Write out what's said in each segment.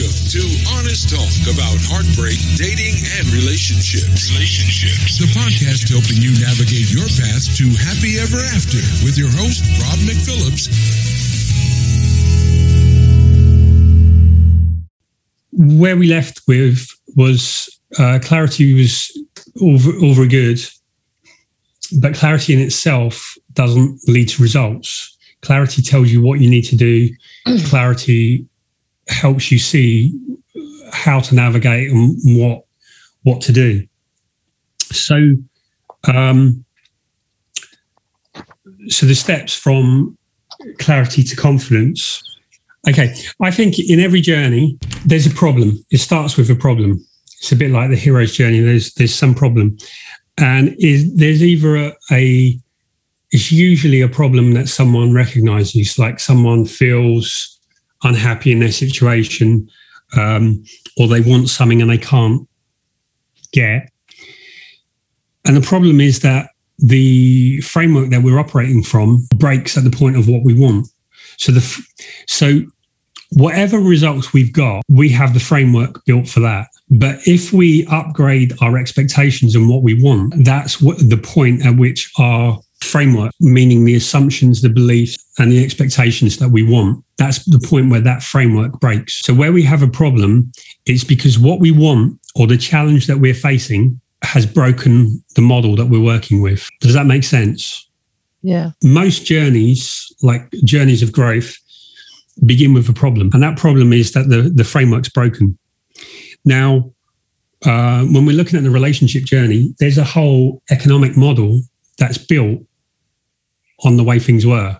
Welcome to Honest Talk about heartbreak, dating, and relationships. Relationships. The podcast helping you navigate your path to happy ever after with your host, Rob McPhillips. Where we left with was uh, clarity was over, very good, but clarity in itself doesn't lead to results. Clarity tells you what you need to do. clarity helps you see how to navigate and what what to do. So, um, so the steps from clarity to confidence. Okay, I think in every journey there's a problem. It starts with a problem. It's a bit like the hero's journey. There's there's some problem, and is there's either a, a it's usually a problem that someone recognizes, like someone feels unhappy in their situation um, or they want something and they can't get. And the problem is that the framework that we're operating from breaks at the point of what we want. So the so whatever results we've got, we have the framework built for that. But if we upgrade our expectations and what we want, that's what the point at which our framework, meaning the assumptions, the beliefs, and the expectations that we want. That's the point where that framework breaks. So, where we have a problem, it's because what we want or the challenge that we're facing has broken the model that we're working with. Does that make sense? Yeah. Most journeys, like journeys of growth, begin with a problem. And that problem is that the, the framework's broken. Now, uh, when we're looking at the relationship journey, there's a whole economic model that's built on the way things were.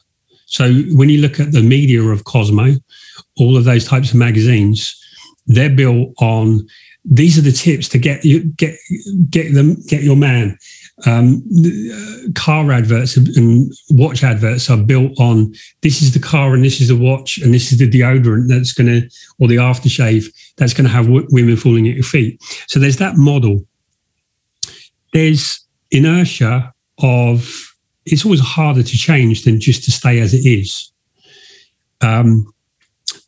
So when you look at the media of Cosmo, all of those types of magazines, they're built on these are the tips to get you get get them get your man. Um, car adverts and watch adverts are built on this is the car and this is the watch and this is the deodorant that's going to or the aftershave that's going to have w- women falling at your feet. So there's that model. There's inertia of it's always harder to change than just to stay as it is. Um,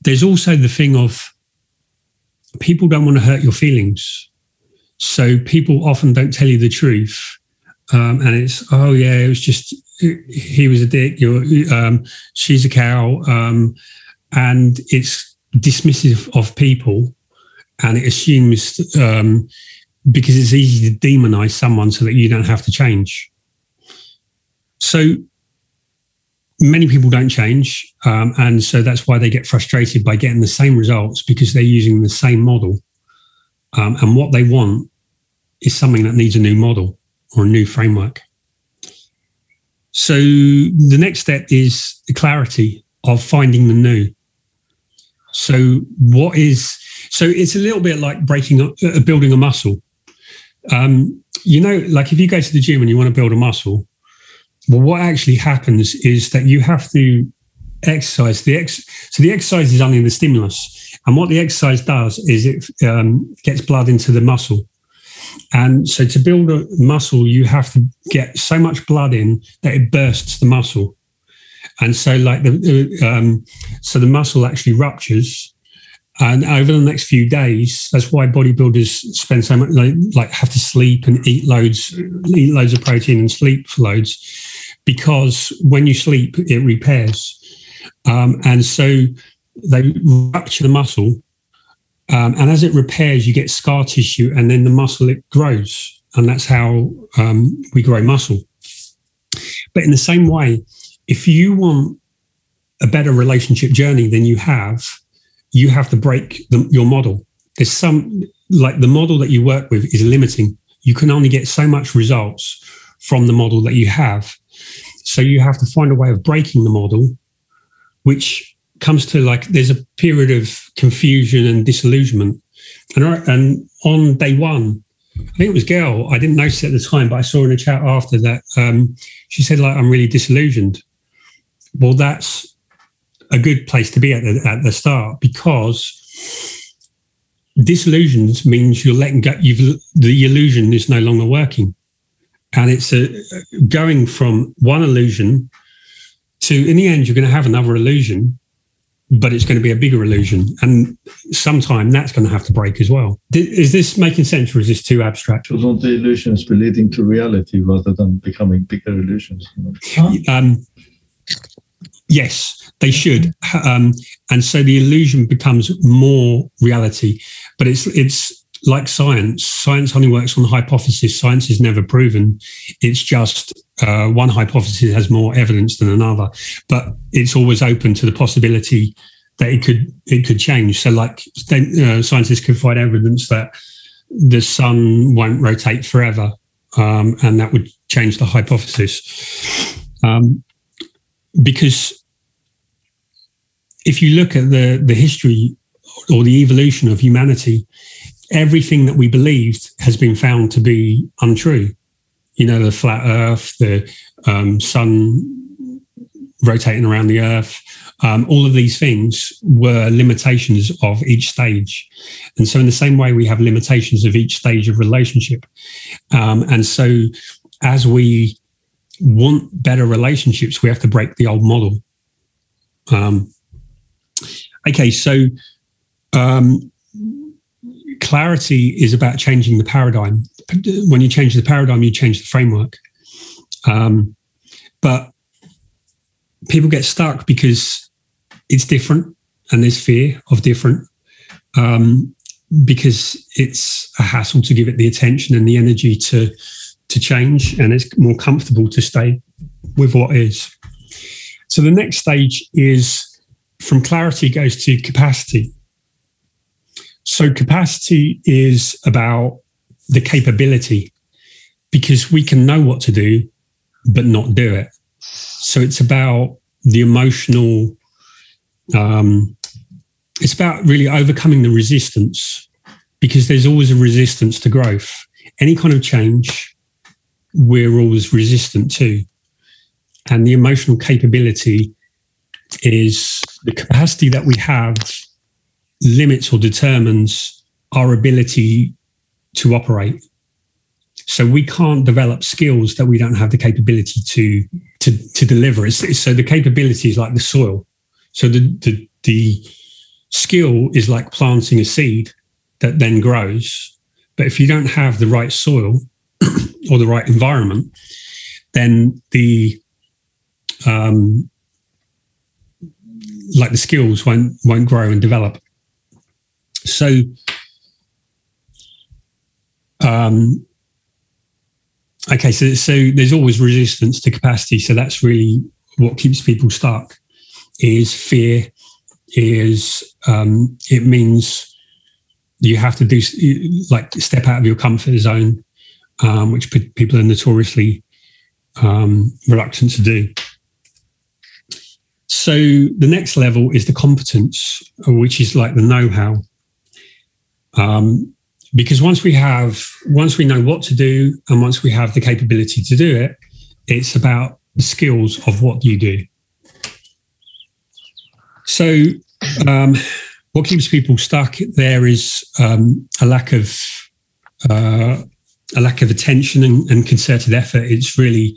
there's also the thing of people don't want to hurt your feelings. So people often don't tell you the truth. Um, and it's, oh, yeah, it was just, he was a dick, you're, um, she's a cow. Um, and it's dismissive of people and it assumes um, because it's easy to demonize someone so that you don't have to change. So many people don't change. Um, and so that's why they get frustrated by getting the same results because they're using the same model. Um, and what they want is something that needs a new model or a new framework. So the next step is the clarity of finding the new. So what is so it's a little bit like breaking uh, building a muscle. Um, you know, like if you go to the gym and you want to build a muscle, well, what actually happens is that you have to exercise. The ex- so the exercise is only the stimulus, and what the exercise does is it um, gets blood into the muscle. And so to build a muscle, you have to get so much blood in that it bursts the muscle. And so, like the um, so the muscle actually ruptures, and over the next few days, that's why bodybuilders spend so much like, like have to sleep and eat loads, eat loads of protein and sleep for loads, because when you sleep, it repairs. Um, and so they rupture the muscle, um, and as it repairs, you get scar tissue, and then the muscle it grows, and that's how um, we grow muscle. But in the same way, if you want a better relationship journey than you have, you have to break the, your model. There's some like the model that you work with is limiting. You can only get so much results from the model that you have. So you have to find a way of breaking the model, which comes to like there's a period of confusion and disillusionment. And, and on day one, I think it was Gail. I didn't notice at the time, but I saw in a chat after that um, she said like I'm really disillusioned. Well, that's a good place to be at the, at the start because disillusions means you're letting go. You've the illusion is no longer working, and it's a, going from one illusion to in the end you're going to have another illusion, but it's going to be a bigger illusion. And sometime that's going to have to break as well. Is this making sense or is this too abstract? So don't the illusions be leading to reality rather than becoming bigger illusions? Um, yes, they should. Um, and so the illusion becomes more reality, but it's, it's, like science, science only works on hypothesis. Science is never proven. It's just uh, one hypothesis has more evidence than another, but it's always open to the possibility that it could it could change. So, like uh, scientists could find evidence that the sun won't rotate forever, um, and that would change the hypothesis. Um, because if you look at the the history or the evolution of humanity, everything that we believed has been found to be untrue. You know, the flat Earth, the um, sun rotating around the Earth, um, all of these things were limitations of each stage. And so, in the same way, we have limitations of each stage of relationship. Um, and so, as we want better relationships, we have to break the old model. Um, okay, so um, clarity is about changing the paradigm. When you change the paradigm, you change the framework. Um, but people get stuck because it's different and there's fear of different um, because it's a hassle to give it the attention and the energy to to change and it's more comfortable to stay with what is so the next stage is from clarity goes to capacity so capacity is about the capability because we can know what to do, but not do it. So it's about the emotional, um, it's about really overcoming the resistance because there's always a resistance to growth. Any kind of change, we're always resistant to. And the emotional capability is the capacity that we have limits or determines our ability to operate. So we can't develop skills that we don't have the capability to to, to deliver. It's, it's, so the capability is like the soil. So the, the the skill is like planting a seed that then grows. But if you don't have the right soil or the right environment, then the um, like the skills won't won't grow and develop. So, um, okay, so so there's always resistance to capacity. So that's really what keeps people stuck. Is fear? Is um, it means you have to do like step out of your comfort zone, um, which people are notoriously um, reluctant to do. So the next level is the competence, which is like the know-how. Um, because once we have, once we know what to do, and once we have the capability to do it, it's about the skills of what you do. So, um, what keeps people stuck there is um, a lack of uh, a lack of attention and, and, concerted effort. It's really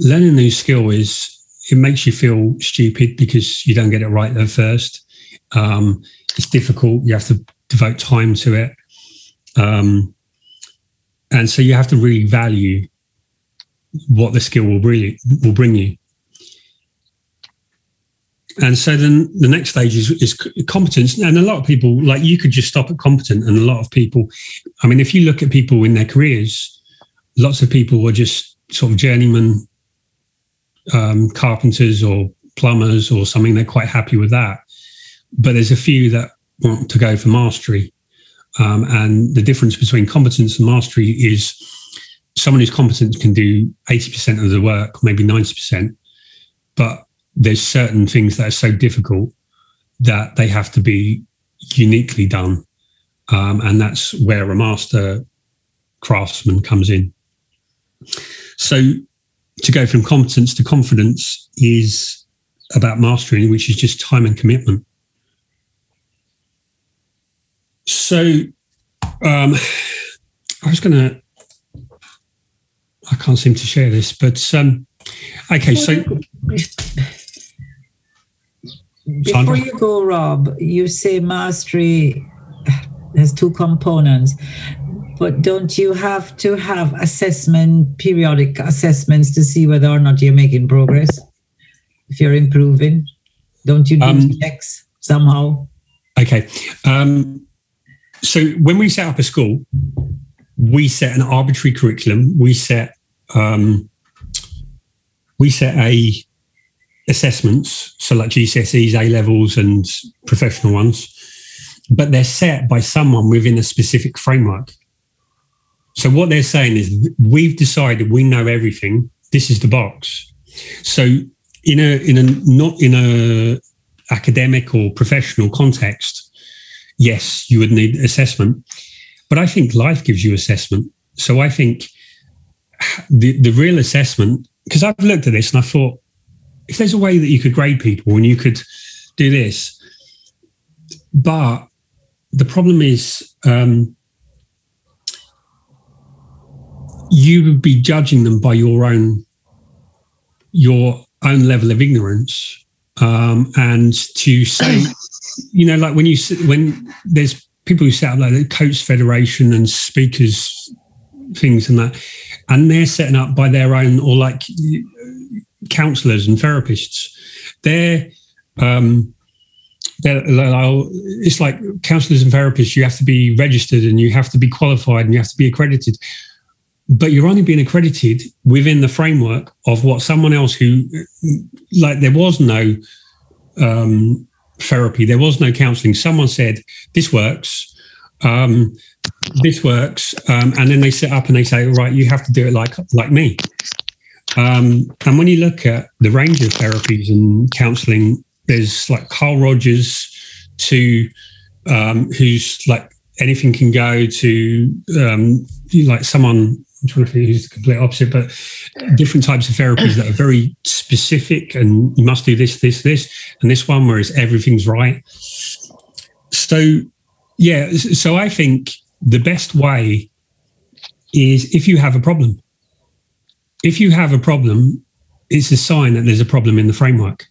learning new skill is it makes you feel stupid because you don't get it right at first. Um, it's difficult. You have to devote time to it. Um, and so you have to really value what the skill will really will bring you. And so then the next stage is, is competence. And a lot of people, like you could just stop at competent. And a lot of people, I mean, if you look at people in their careers, lots of people were just sort of journeyman um, carpenters or plumbers or something. They're quite happy with that but there's a few that want to go for mastery. Um, and the difference between competence and mastery is someone who's competent can do 80% of the work, maybe 90%, but there's certain things that are so difficult that they have to be uniquely done. Um, and that's where a master craftsman comes in. So to go from competence to confidence is about mastering, which is just time and commitment. So um, I was going to, I can't seem to share this, but um, okay, so. Before you go, Rob, you say mastery has two components, but don't you have to have assessment, periodic assessments to see whether or not you're making progress? If you're improving, don't you do um, checks somehow? Okay. Um, so when we set up a school, we set an arbitrary curriculum. We set um, we set a assessments, so like GCSEs, A levels, and professional ones, but they're set by someone within a specific framework. So what they're saying is we've decided we know everything. This is the box. So in a in a not in a academic or professional context, yes, you would need assessment. But I think life gives you assessment. So I think the the real assessment, because I've looked at this and I thought, if there's a way that you could grade people and you could do this, but the problem is um, you would be judging them by your own your own level of ignorance um, and to say you know like when you when there's people who set up like the coach federation and speakers things and that and they're setting up by their own or like counselors and therapists. They're um, it's like counselors and therapists. You have to be registered and you have to be qualified and you have to be accredited. But you're only being accredited within the framework of what someone else who, like, there was no um, therapy, there was no counselling. Someone said this works. Um, this works, um, and then they sit up and they say, "Right, you have to do it like like me." Um, and when you look at the range of therapies and counselling, there's like Carl Rogers to um, who's like anything can go to um, like someone I'm trying to think who's the complete opposite, but different types of therapies that are very specific and you must do this, this, this, and this one where it's everything's right. So, yeah, so I think the best way is if you have a problem, if you have a problem, it's a sign that there's a problem in the framework.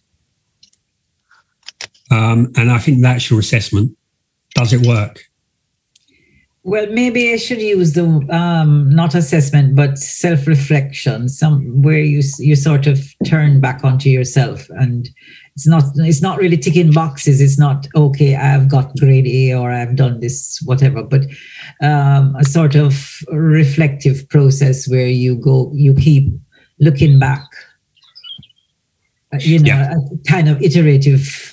Um, and I think that's your assessment. Does it work? Well, maybe I should use the um, not assessment, but self-reflection, some where you you sort of turn back onto yourself, and it's not it's not really ticking boxes. It's not okay. I've got grade A or I've done this whatever, but um, a sort of reflective process where you go, you keep looking back. Uh, you know, yeah. a kind of iterative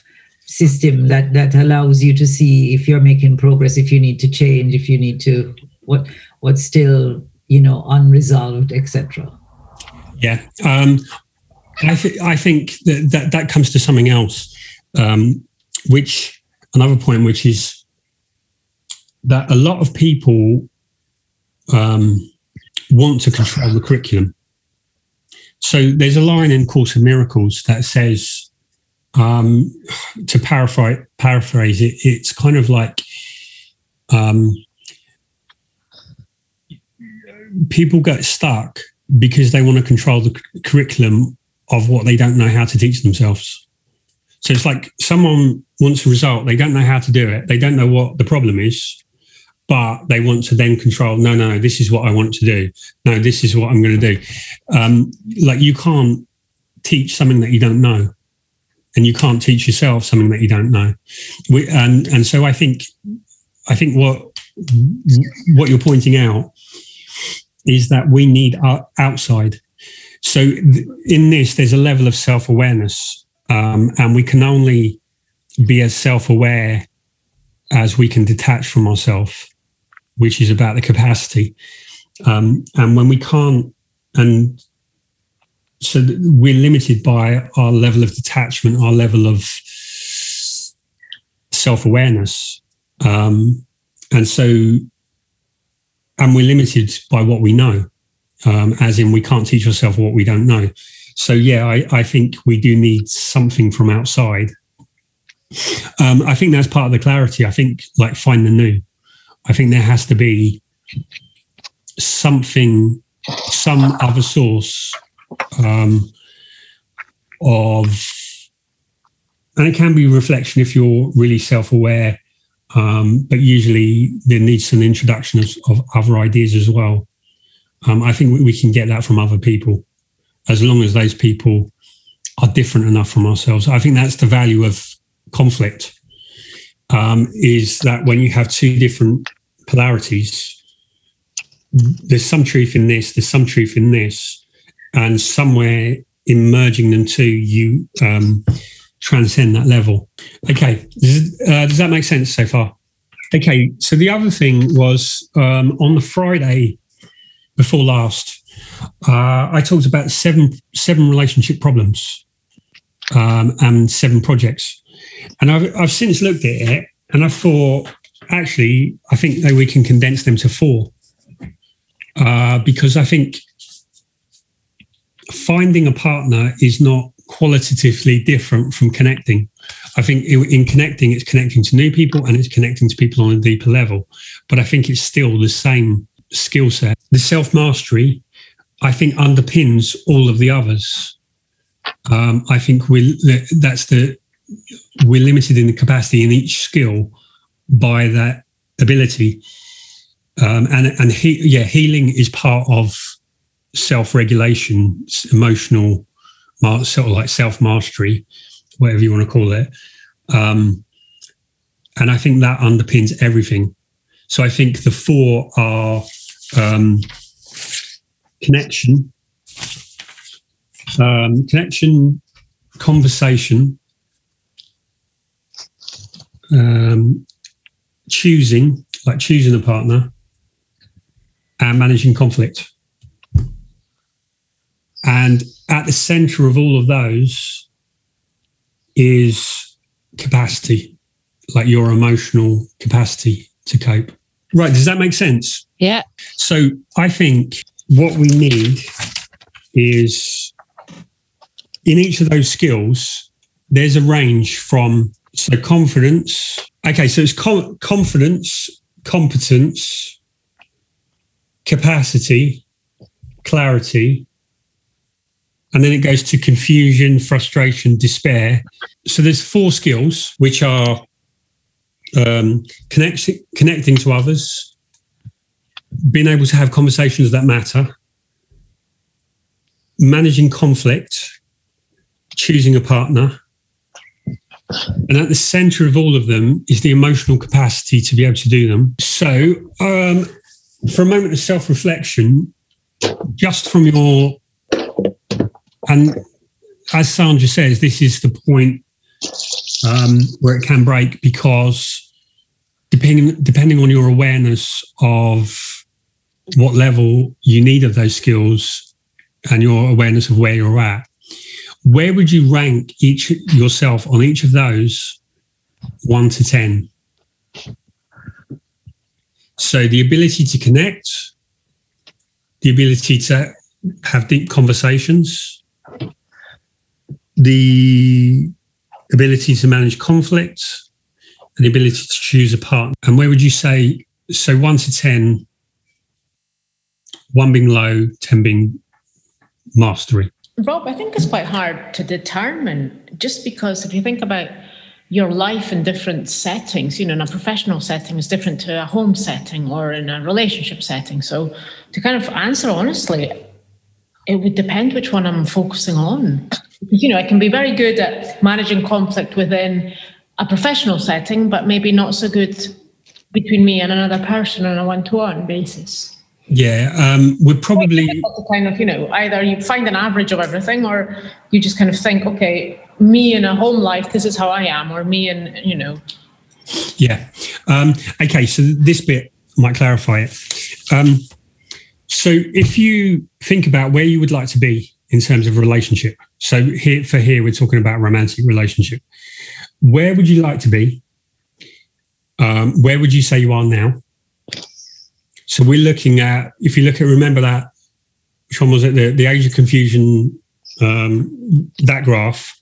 system that that allows you to see if you're making progress, if you need to change, if you need to what what's still you know unresolved, etc. Yeah, um, I think I think that, that that comes to something else, um, which another point, which is that a lot of people um, want to control the curriculum. So there's a line in Course of Miracles that says, um, to paraphrase, paraphrase it, it's kind of like um, people get stuck because they want to control the curriculum of what they don't know how to teach themselves. So it's like someone wants a result, they don't know how to do it, they don't know what the problem is, but they want to then control no no this is what i want to do. No this is what i'm going to do. Um, like you can't teach something that you don't know and you can't teach yourself something that you don't know we, and and so i think i think what what you're pointing out is that we need outside so in this there's a level of self-awareness um, and we can only be as self-aware as we can detach from ourselves which is about the capacity. Um, and when we can't, and so we're limited by our level of detachment, our level of self awareness. Um, and so, and we're limited by what we know, um, as in we can't teach ourselves what we don't know. So, yeah, I, I think we do need something from outside. Um, I think that's part of the clarity. I think like find the new. I think there has to be something, some other source um, of and it can be reflection if you're really self-aware um, but usually there needs an introduction of, of other ideas as well. Um, i think we can get that from other people. As long as those people are different enough from ourselves. I think that's the value of conflict um, is that when you have two different polarities there's some truth in this there's some truth in this and somewhere in merging them two you um, transcend that level. Okay, does, uh, does that make sense so far? Okay, so the other thing was um, on the Friday before last, uh, I talked about seven seven relationship problems um, and seven projects, and I've, I've since looked at it and I thought actually I think that we can condense them to four uh, because I think finding a partner is not qualitatively different from connecting. I think in connecting, it's connecting to new people and it's connecting to people on a deeper level. But I think it's still the same skill set. The self mastery, I think, underpins all of the others. Um, I think we that's the we're limited in the capacity in each skill by that ability. Um, and and he, yeah, healing is part of self regulation, emotional sort of like self mastery, whatever you want to call it. Um, and I think that underpins everything. So I think the four are um, connection, um, connection, conversation, um, choosing, like choosing a partner, and managing conflict. And at the center of all of those is capacity, like your emotional capacity to cope. Right. Does that make sense? Yeah. So I think what we need is in each of those skills, there's a range from so confidence. Okay, so it's com- confidence, competence, capacity, clarity, and then it goes to confusion, frustration, despair. So there's four skills which are um, connect, connecting to others, being able to have conversations that matter, managing conflict, choosing a partner. And at the center of all of them is the emotional capacity to be able to do them. So, um, for a moment of self reflection, just from your and as Sandra says, this is the point um, where it can break because depending depending on your awareness of what level you need of those skills and your awareness of where you're at, where would you rank each yourself on each of those one to ten? So the ability to connect, the ability to have deep conversations, the ability to manage conflict and the ability to choose a partner. And where would you say, so one to 10, one being low, 10 being mastery? Rob, I think it's quite hard to determine just because if you think about your life in different settings, you know, in a professional setting is different to a home setting or in a relationship setting. So to kind of answer honestly, it would depend which one I'm focusing on you know, I can be very good at managing conflict within a professional setting, but maybe not so good between me and another person on a one-to-one basis. Yeah, um, we're probably kind of you know either you find an average of everything, or you just kind of think, okay, me in a home life, this is how I am, or me and you know. Yeah. Um, okay, so this bit might clarify it. Um, so if you think about where you would like to be in terms of relationship, so here for here, we're talking about romantic relationship. Where would you like to be? Um, where would you say you are now? So we're looking at if you look at remember that which one was it the, the age of confusion um, that graph.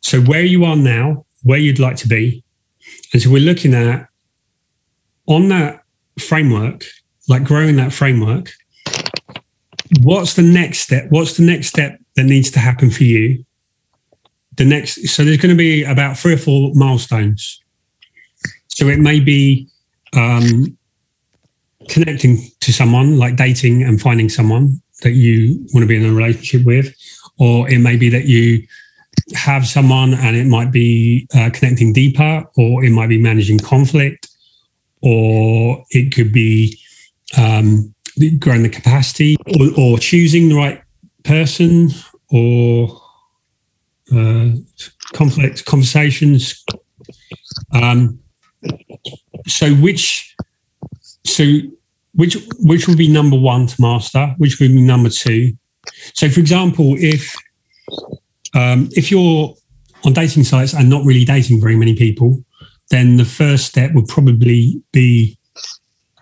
So where you are now, where you'd like to be, and so we're looking at on that framework, like growing that framework. What's the next step? What's the next step that needs to happen for you the next, so there's going to be about three or four milestones. So it may be um, connecting to someone, like dating and finding someone that you want to be in a relationship with, or it may be that you have someone and it might be uh, connecting deeper, or it might be managing conflict, or it could be um, growing the capacity, or, or, choosing the right person, or uh, conflict conversations. Um, so which so which which would be number one to master? Which would be number two? So, for example, if um, if you're on dating sites and not really dating very many people, then the first step would probably be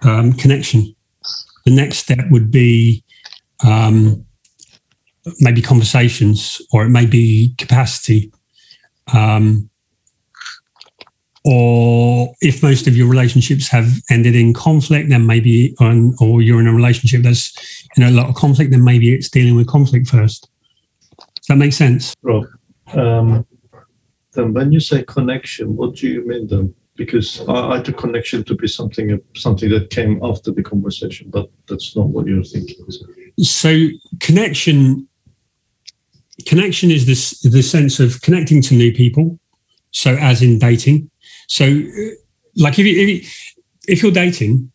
um, connection. The next step would be um, maybe conversations, or it may be capacity. Um, or if most of your relationships have ended in conflict, then maybe, on, or you're in a relationship that's in a lot of conflict, then maybe it's dealing with conflict first. Does that make sense? Rob, um, then when you say connection, what do you mean then? Because I, I took connection to be something something that came after the conversation, but that's not what you're thinking. So connection, connection is this the sense of connecting to new people. So as in dating, so, like if you, if, you, if you're dating,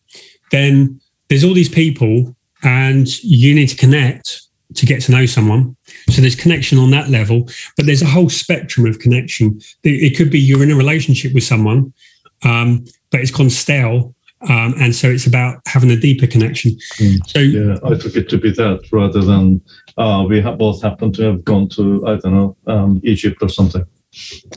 then there's all these people, and you need to connect to get to know someone. So there's connection on that level, but there's a whole spectrum of connection. It could be you're in a relationship with someone, um, but it's gone stale. Um, and so it's about having a deeper connection. Mm. So yeah, I took it to be that rather than uh, we have both happen to have gone to I don't know um, Egypt or something.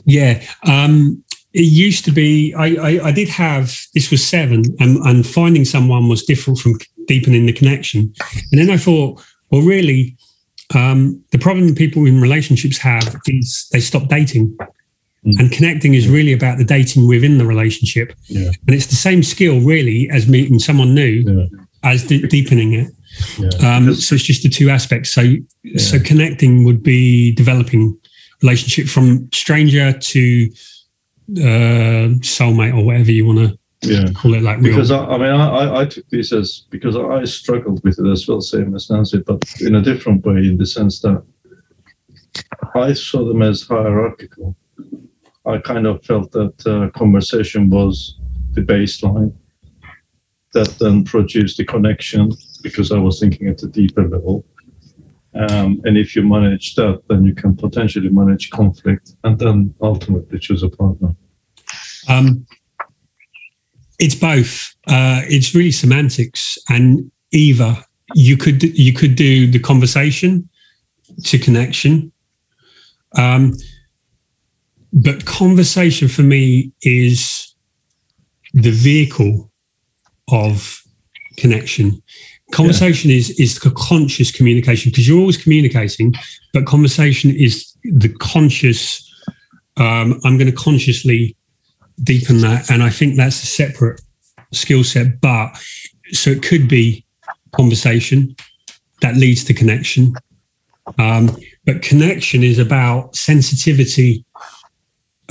Yeah, um, it used to be I, I, I, did have this was seven and, and finding someone was different from deepening the connection and then i thought well really um, the problem people in relationships have is they stop dating. And connecting is really about the dating within the relationship yeah. and it's the same skill really as meeting someone new yeah. as de- deepening it yeah. um, so it's just the two aspects so so connecting would be developing relationship from stranger to uh, soulmate or whatever you want to call it. Like because I, I, mean, I, I took this as because I struggled with it as well, same as Nancy, but in a different way, in the sense that I saw them as hierarchical. I kind of felt that uh, conversation was the baseline that then produced the connection because I was thinking at a deeper level. Um, and if you manage that, then you can potentially manage conflict and then ultimately choose a partner. Um, it's both. Uh, it's really semantics, and either you could you could do the conversation to connection, um, but conversation for me is the vehicle of connection conversation yeah. is is the conscious communication because you're always communicating but conversation is the conscious um, i'm going to consciously deepen that and i think that's a separate skill set but so it could be conversation that leads to connection um, but connection is about sensitivity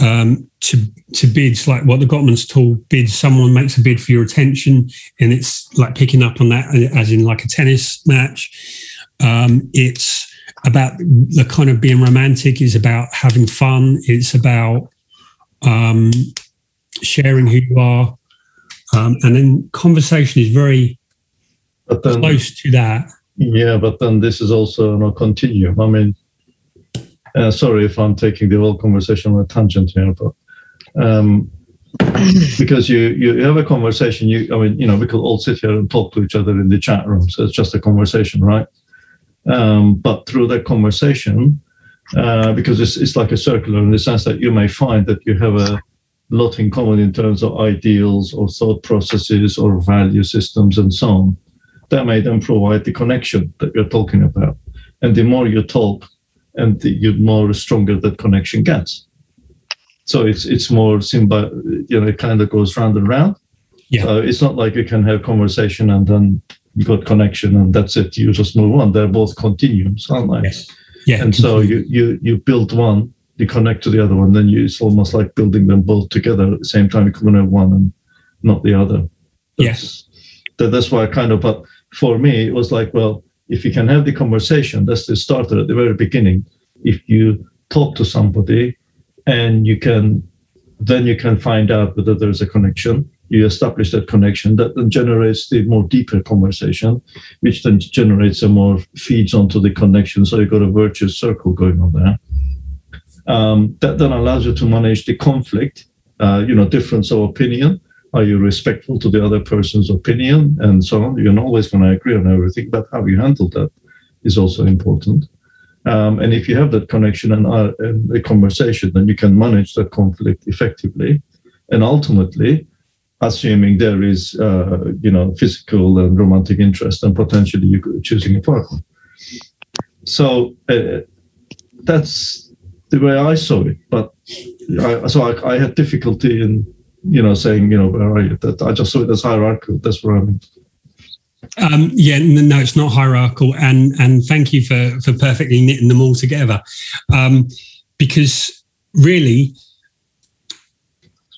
um, to to bids like what the Gottman's tool bids. Someone makes a bid for your attention, and it's like picking up on that, as in like a tennis match. Um, it's about the kind of being romantic. Is about having fun. It's about um, sharing who you are, um, and then conversation is very then, close to that. Yeah, but then this is also a continuum. I mean, uh, sorry if I'm taking the whole conversation on a tangent here, but um, because you you have a conversation, you I mean, you know, we could all sit here and talk to each other in the chat room, so it's just a conversation, right? Um, but through that conversation, uh, because it's it's like a circular in the sense that you may find that you have a lot in common in terms of ideals or thought processes or value systems and so on. That may then provide the connection that you're talking about. And the more you talk, and the more stronger that connection gets. So it's it's more symbi- you know, it kind of goes round and round. Yeah. So it's not like you can have conversation and then you got connection and that's it. You just move on. They're both continuums, aren't they? Yes. Yeah. And so you you you build one, you connect to the other one, then you, it's almost like building them both together at the same time. You can have one and not the other. Yes. That, that's why I kind of, but for me, it was like, well, if you can have the conversation, that's the starter at the very beginning. If you talk to somebody and you can, then you can find out whether there's a connection. You establish that connection that then generates the more deeper conversation, which then generates a more feeds onto the connection. So you've got a virtuous circle going on there. Um, that then allows you to manage the conflict, uh, you know, difference of opinion are you respectful to the other person's opinion and so on? You're not always going to agree on everything, but how you handle that is also important. Um, and if you have that connection and, uh, and a conversation, then you can manage that conflict effectively. And ultimately, assuming there is, uh, you know, physical and romantic interest, and potentially you choosing a partner. So uh, that's the way I saw it. But I, so I, I had difficulty in you know, saying, you know, where are you? That I just saw it as hierarchical. That's what I mean. Um, yeah, no, it's not hierarchical, and and thank you for for perfectly knitting them all together, um, because really,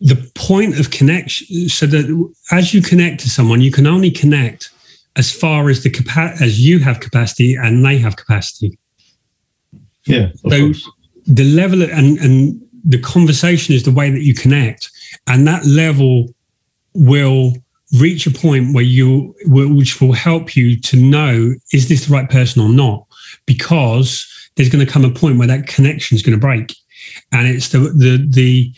the point of connection. So that as you connect to someone, you can only connect as far as the capa- as you have capacity and they have capacity. Yeah. so course. the level of, and and the conversation is the way that you connect and that level will reach a point where you which will help you to know is this the right person or not? Because there's going to come a point where that connection is going to break. And it's the the the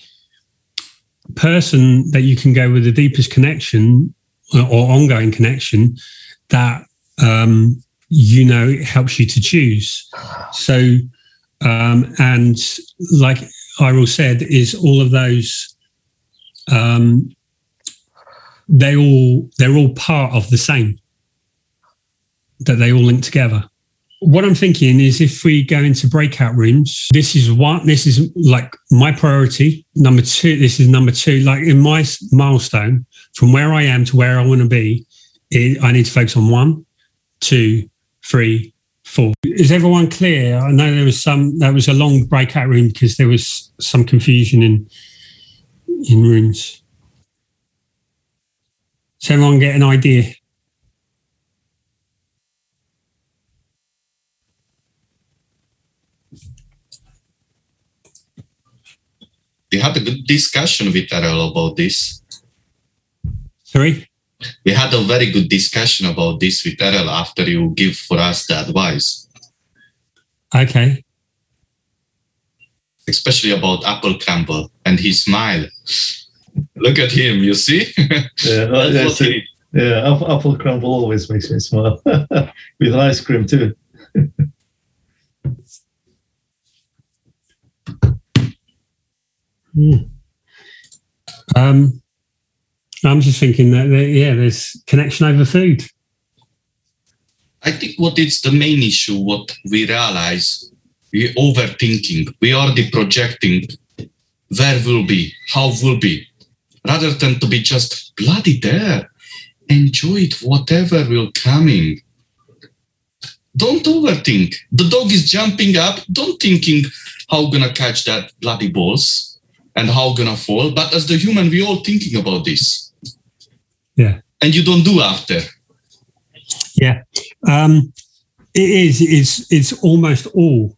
person that you can go with the deepest connection or ongoing connection that um, you know it helps you to choose. So um, and like Iril said is all of those um, they all they're all part of the same that they all link together. What i'm thinking is if we go into breakout rooms this is one this is like my priority. Number two this is number two. Like in my milestone from where i am to where i want to be i need to focus on one two three four. Is everyone clear? I know there was some there was a long breakout room because there was some confusion in in rooms. So everyone get an idea. We had a good discussion with Errol about this. Sorry? We had a very good discussion about this with Errol after you give for us the advice. Okay especially about apple crumble and he smile. Look at him, you see? yeah, yeah, he... yeah apple, apple crumble always makes me smile with ice cream too. mm. Um, I'm just thinking that, yeah, there's connection over food. I think what is the main issue, what we realize we overthinking, we are the projecting where will be, how will be, rather than to be just bloody there. Enjoy it, whatever will coming. Don't overthink. The dog is jumping up. Don't thinking how gonna catch that bloody balls and how gonna fall. But as the human, we all thinking about this. Yeah. And you don't do after. Yeah. Um, it is. It's it's almost all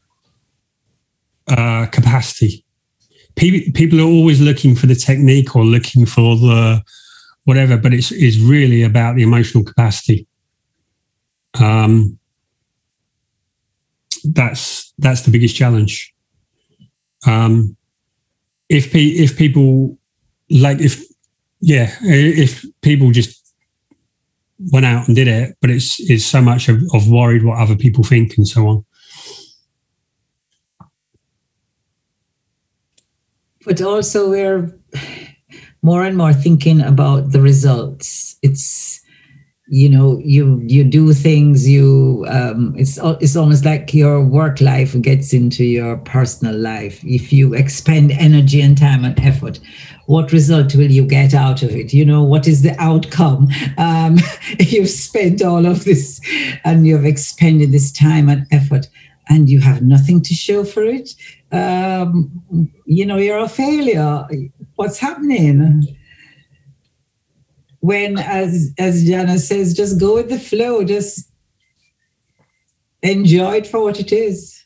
uh, capacity. People, people are always looking for the technique or looking for the whatever, but it's, it's really about the emotional capacity. Um, that's that's the biggest challenge. Um, if pe- if people like if yeah if people just went out and did it, but it's it's so much of, of worried what other people think and so on. But also we're more and more thinking about the results. It's you know you you do things you um, it's it's almost like your work life gets into your personal life. If you expend energy and time and effort what result will you get out of it? You know what is the outcome um, you've spent all of this and you've expended this time and effort and you have nothing to show for it um, you know, you're a failure. What's happening? When, as as Jana says, just go with the flow. Just enjoy it for what it is.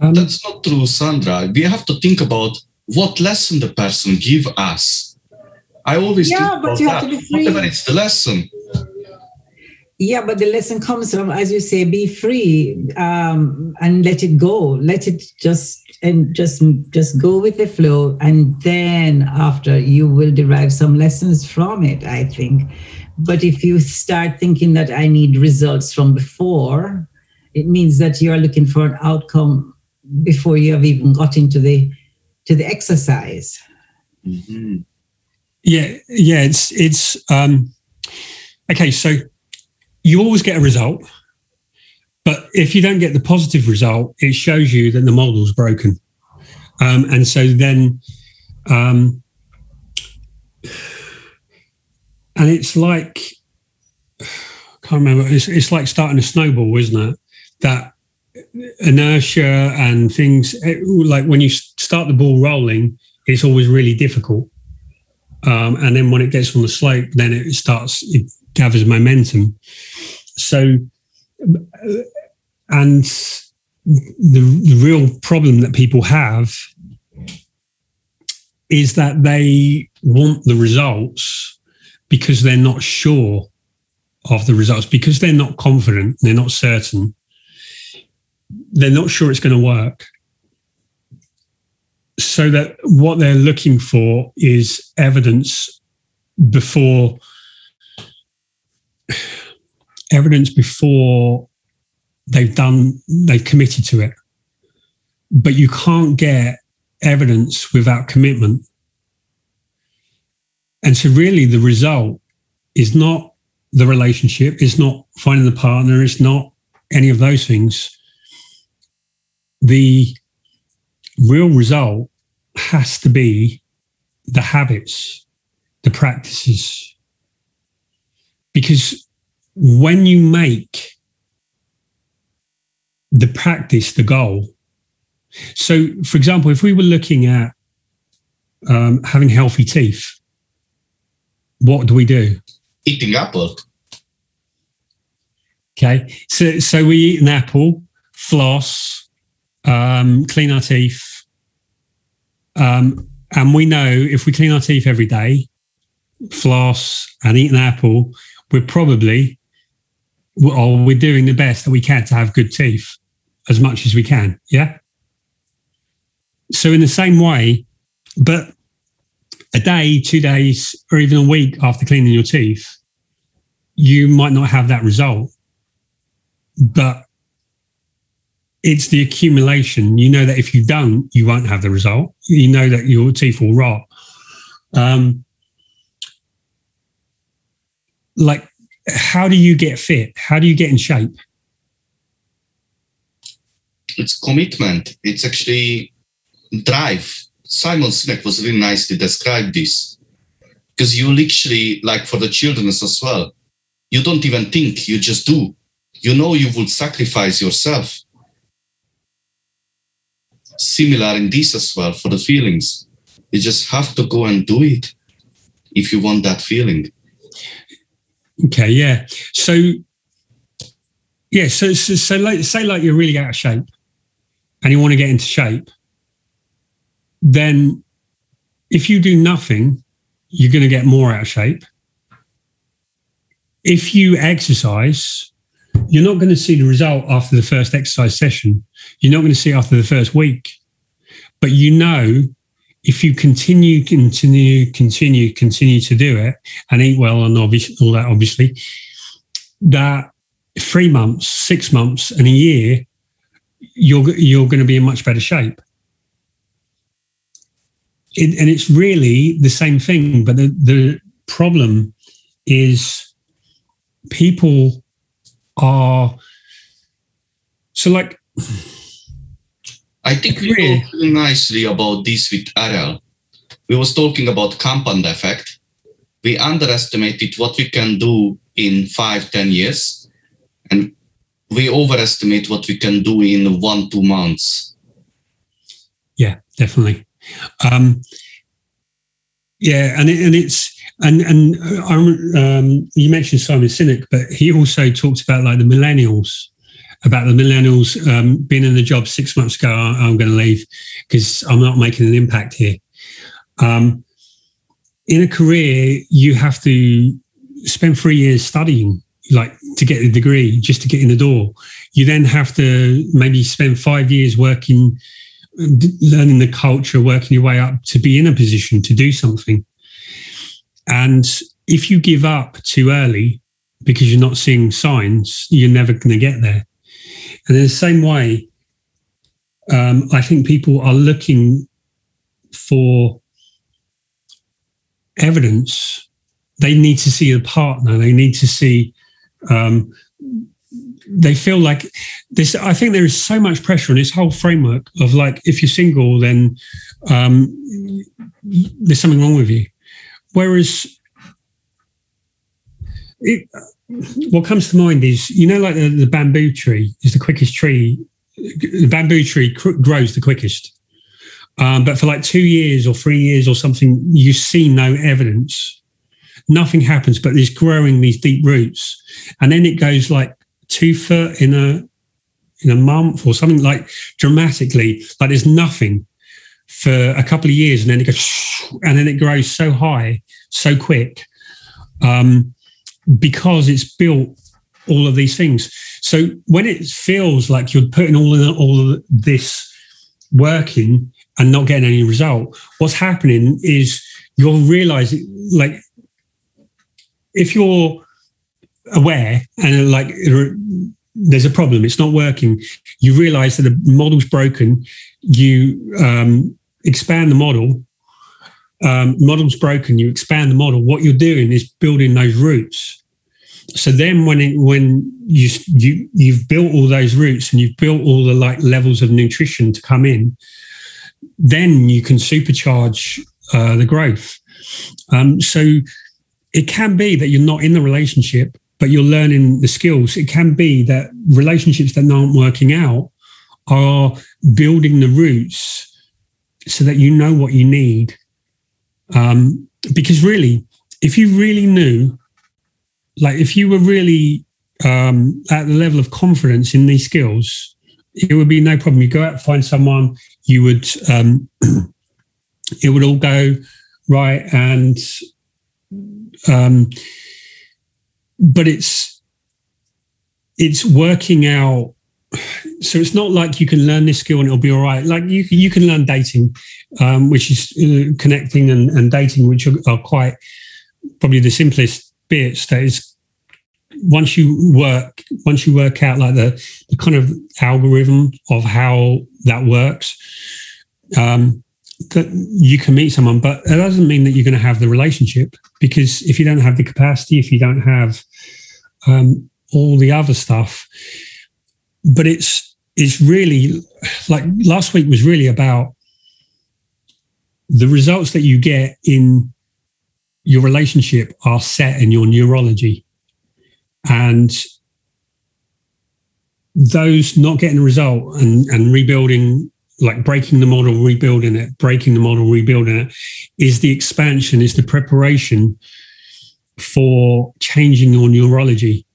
Um, That's not true, Sandra. We have to think about what lesson the person give us. I always yeah, think but about you that. have to be free. Whatever it's the lesson. Yeah, but the lesson comes from, as you say, be free um, and let it go. Let it just and just just go with the flow, and then after you will derive some lessons from it. I think. But if you start thinking that I need results from before, it means that you are looking for an outcome before you have even got into the to the exercise. Mhm. Yeah, yeah, it's it's um okay, so you always get a result, but if you don't get the positive result, it shows you that the model's broken. Um, and so then um and it's like I can't remember, it's it's like starting a snowball, isn't it? That inertia and things it- like when you start the ball rolling, it's always really difficult. Um, and then when it gets on the slope, then it starts, it gathers momentum. So, and the, the real problem that people have is that they want the results because they're not sure of the results, because they're not confident, they're not certain, they're not sure it's going to work so that what they're looking for is evidence before evidence before they've done they've committed to it. But you can't get evidence without commitment. And so really the result is not the relationship it's not finding the partner it's not any of those things. The real result has to be the habits, the practices. Because when you make the practice the goal, so for example, if we were looking at um, having healthy teeth, what do we do? Eating apple. Okay, so so we eat an apple, floss, um, clean our teeth, um, and we know if we clean our teeth every day, floss, and eat an apple, we're probably or we're doing the best that we can to have good teeth as much as we can. Yeah. So in the same way, but a day, two days, or even a week after cleaning your teeth, you might not have that result. But it's the accumulation. You know that if you don't, you won't have the result. You know that your teeth will rot. Um, like, how do you get fit? How do you get in shape? It's commitment. It's actually drive. Simon Sinek was really nicely described this because you literally, like for the children as well, you don't even think, you just do. You know you will sacrifice yourself. Similar in this as well for the feelings. You just have to go and do it if you want that feeling. Okay, yeah. So, yeah, so so, so like, say like you're really out of shape, and you want to get into shape. Then, if you do nothing, you're going to get more out of shape. If you exercise, you're not going to see the result after the first exercise session. You're not going to see after the first week. But you know, if you continue, continue, continue, continue to do it and eat well and obviously all that, obviously, that three months, six months, and a year, you're you're going to be in much better shape. It, and it's really the same thing, but the, the problem is people are so like I think we Really? talked really nicely about this with Ariel. We was talking about compound effect. We underestimated what we can do in five, ten years, and we overestimate what we can do in one, two months. Yeah, definitely. Um, yeah, and it, and it's and and I, um, you mentioned Simon Sinek, but he also talked about like the millennials, about the millennials um, being in the job six months ago. I'm going to leave because I'm not making an impact here. Um, in a career, you have to spend three years studying, like to get a degree, just to get in the door. You then have to maybe spend five years working, learning the culture, working your way up to be in a position to do something. And if you give up too early because you're not seeing signs, you're never going to get there. And in the same way, um, I think people are looking for evidence. They need to see a partner. They need to see. Um, they feel like this. I think there is so much pressure on this whole framework of like, if you're single, then um, there's something wrong with you. Whereas, it, what comes to mind is, you know, like the, the bamboo tree is the quickest tree. The bamboo tree cr- grows the quickest. Um, but for like two years or three years or something, you see no evidence. Nothing happens, but it's growing these deep roots. And then it goes like two foot in a in a month or something like dramatically, like there's nothing for a couple of years, and then it goes and then it grows so high, so quick. Um, because it's built all of these things. So when it feels like you're putting all of, all of this working and not getting any result, what's happening is you're realizing like if you're aware and like there's a problem, it's not working, you realize that the model's broken, you um, expand the model. Um, model's broken, you expand the model. What you're doing is building those roots. So then, when it, when you you you've built all those roots and you've built all the like levels of nutrition to come in, then you can supercharge uh, the growth. Um, so it can be that you're not in the relationship, but you're learning the skills. It can be that relationships that aren't working out are building the roots so that you know what you need. Um, because really, if you really knew, like if you were really um, at the level of confidence in these skills, it would be no problem. You go out, find someone, you would, um, it would all go right. And, um, but it's, it's working out. So it's not like you can learn this skill and it'll be all right. Like you, you can learn dating, um, which is uh, connecting and, and dating, which are, are quite probably the simplest bits that is once you work once you work out like the, the kind of algorithm of how that works um, that you can meet someone but it doesn't mean that you're going to have the relationship because if you don't have the capacity if you don't have um, all the other stuff but it's it's really like last week was really about the results that you get in your relationship are set in your neurology. And those not getting a result and, and rebuilding like breaking the model rebuilding it breaking the model rebuilding it is the expansion is the preparation for changing your neurology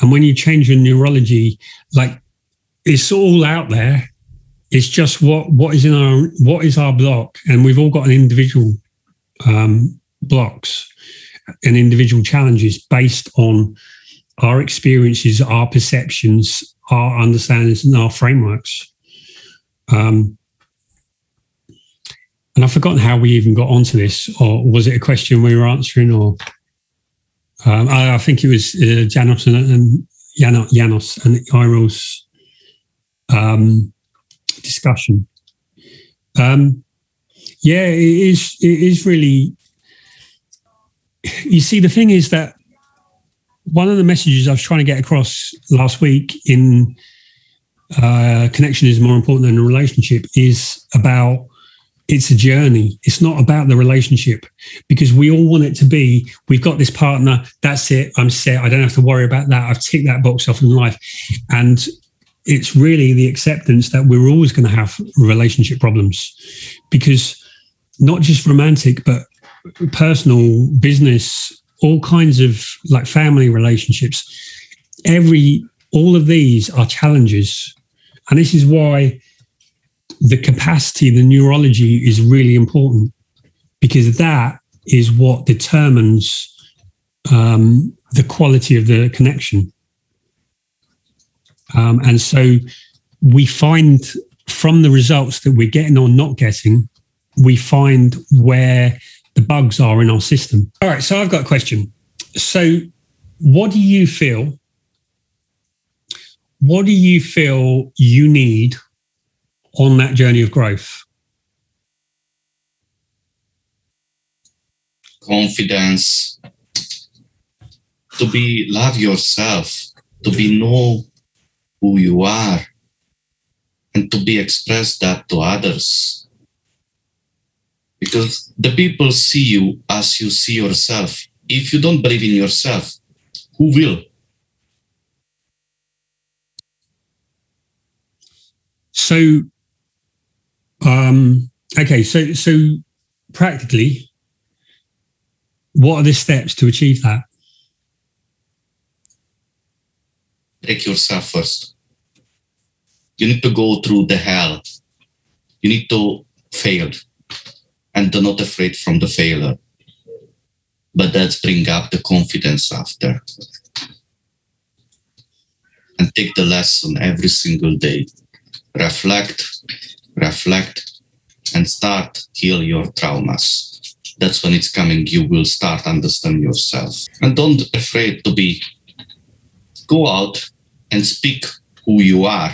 and when you change your neurology like it's all out there. It's just what what is in our what is our block? And we've all got an individual um, blocks and individual challenges based on our experiences, our perceptions, our understandings, and our frameworks. Um, and I've forgotten how we even got onto this, or was it a question we were answering, or um, I, I, think it was uh, Janos and, and Janos and Iro's um, discussion. Um, yeah, it is. It is really you see, the thing is that one of the messages I was trying to get across last week in uh, connection is more important than a relationship is about it's a journey. It's not about the relationship because we all want it to be we've got this partner, that's it, I'm set, I don't have to worry about that, I've ticked that box off in life. And it's really the acceptance that we're always going to have relationship problems because not just romantic, but personal, business, all kinds of like family relationships. Every, all of these are challenges. And this is why the capacity, the neurology is really important because that is what determines um, the quality of the connection. Um, and so we find from the results that we're getting or not getting, we find where the bugs are in our system. All right, so I've got a question. So, what do you feel? What do you feel you need on that journey of growth? Confidence, to be love yourself, to be know who you are, and to be express that to others. Because the people see you as you see yourself. If you don't believe in yourself, who will? So, um, okay, so so practically, what are the steps to achieve that? Take yourself first. You need to go through the hell. You need to fail, and do not afraid from the failure. But that's bring up the confidence after, and take the lesson every single day. Reflect, reflect, and start heal your traumas. That's when it's coming. You will start understand yourself, and don't afraid to be go out and speak who you are.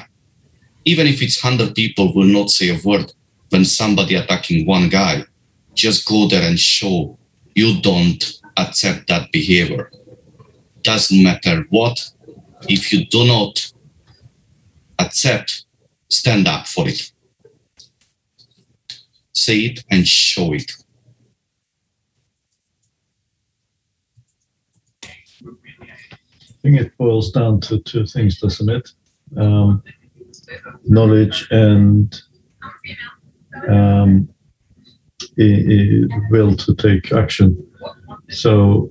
Even if it's 100 people will not say a word when somebody attacking one guy, just go there and show you don't accept that behavior. Doesn't matter what, if you do not accept, stand up for it. Say it and show it. I think it boils down to two things, doesn't it? Um, knowledge and um, will to take action. So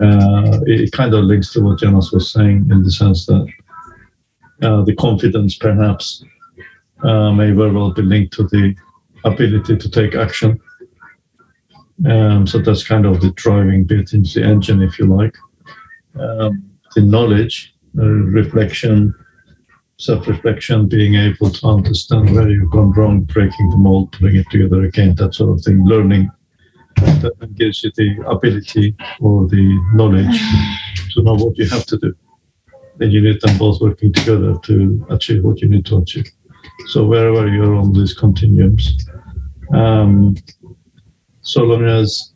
uh, it kind of links to what Jonas was saying in the sense that uh, the confidence perhaps uh, may very well be linked to the ability to take action. Um, so that's kind of the driving bit into the engine, if you like um, the knowledge, uh, reflection, self-reflection, being able to understand where you've gone wrong, breaking the mold, putting it together again, that sort of thing. Learning that gives you the ability or the knowledge to know what you have to do. Then you need them both working together to achieve what you need to achieve. So wherever you're on these continuums, um, so long as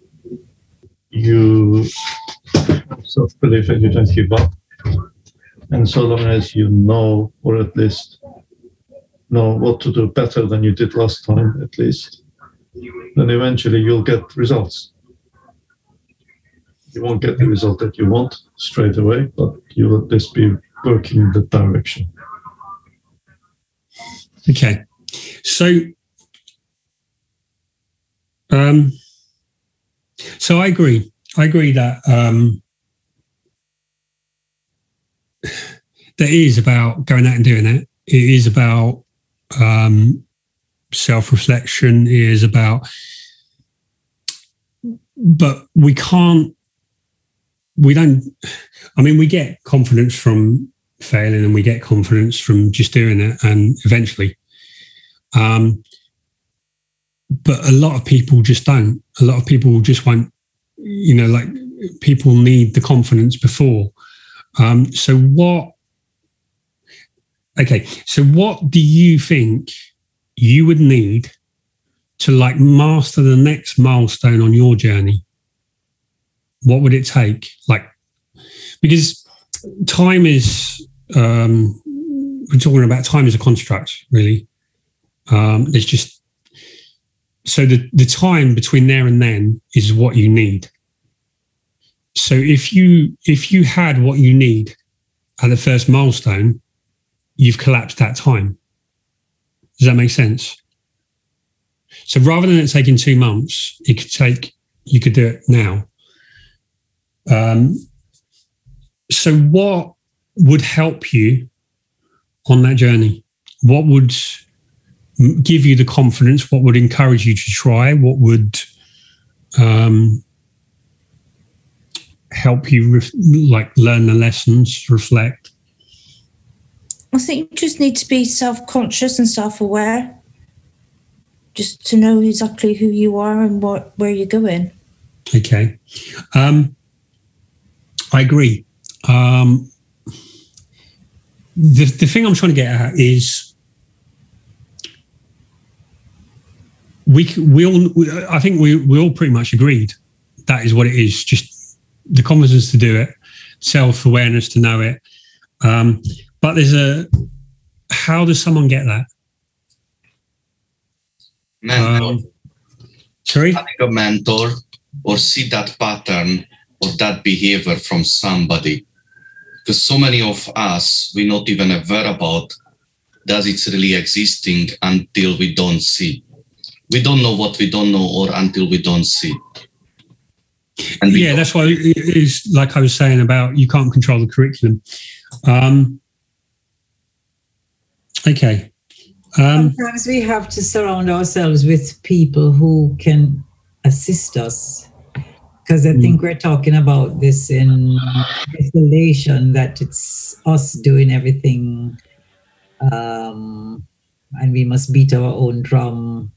you self belief and you don't give up. And so long as you know, or at least know what to do better than you did last time, at least, then eventually you'll get results. You won't get the result that you want straight away, but you'll at least be working in that direction. Okay. So, um, so I agree. I agree that um, that is about going out and doing it. It is about um, self-reflection. It is about, but we can't. We don't. I mean, we get confidence from failing, and we get confidence from just doing it, and eventually. Um, but a lot of people just don't. A lot of people just won't. You know, like people need the confidence before. Um, so what? Okay, so what do you think you would need to like master the next milestone on your journey? What would it take? Like, because time is um, we're talking about time as a construct, really. Um, there's just so the the time between there and then is what you need. So if you if you had what you need at the first milestone, you've collapsed that time. Does that make sense? So rather than it taking two months, it could take, you could do it now. Um, so, what would help you on that journey? What would give you the confidence? What would encourage you to try? What would um, help you ref- like learn the lessons, reflect? I think you just need to be self conscious and self aware, just to know exactly who you are and what where you're going. Okay, um, I agree. Um, the the thing I'm trying to get at is we we all I think we we all pretty much agreed that is what it is. Just the confidence to do it, self awareness to know it. Um, but there's a how does someone get that? Mentor. Um, sorry. Having a mentor or see that pattern or that behavior from somebody. Because so many of us, we're not even aware about does it really existing until we don't see. We don't know what we don't know or until we don't see. And yeah, that's why it is like I was saying about you can't control the curriculum. Um, okay. Um, Sometimes we have to surround ourselves with people who can assist us. Because I think we're talking about this in isolation, that it's us doing everything um, and we must beat our own drum.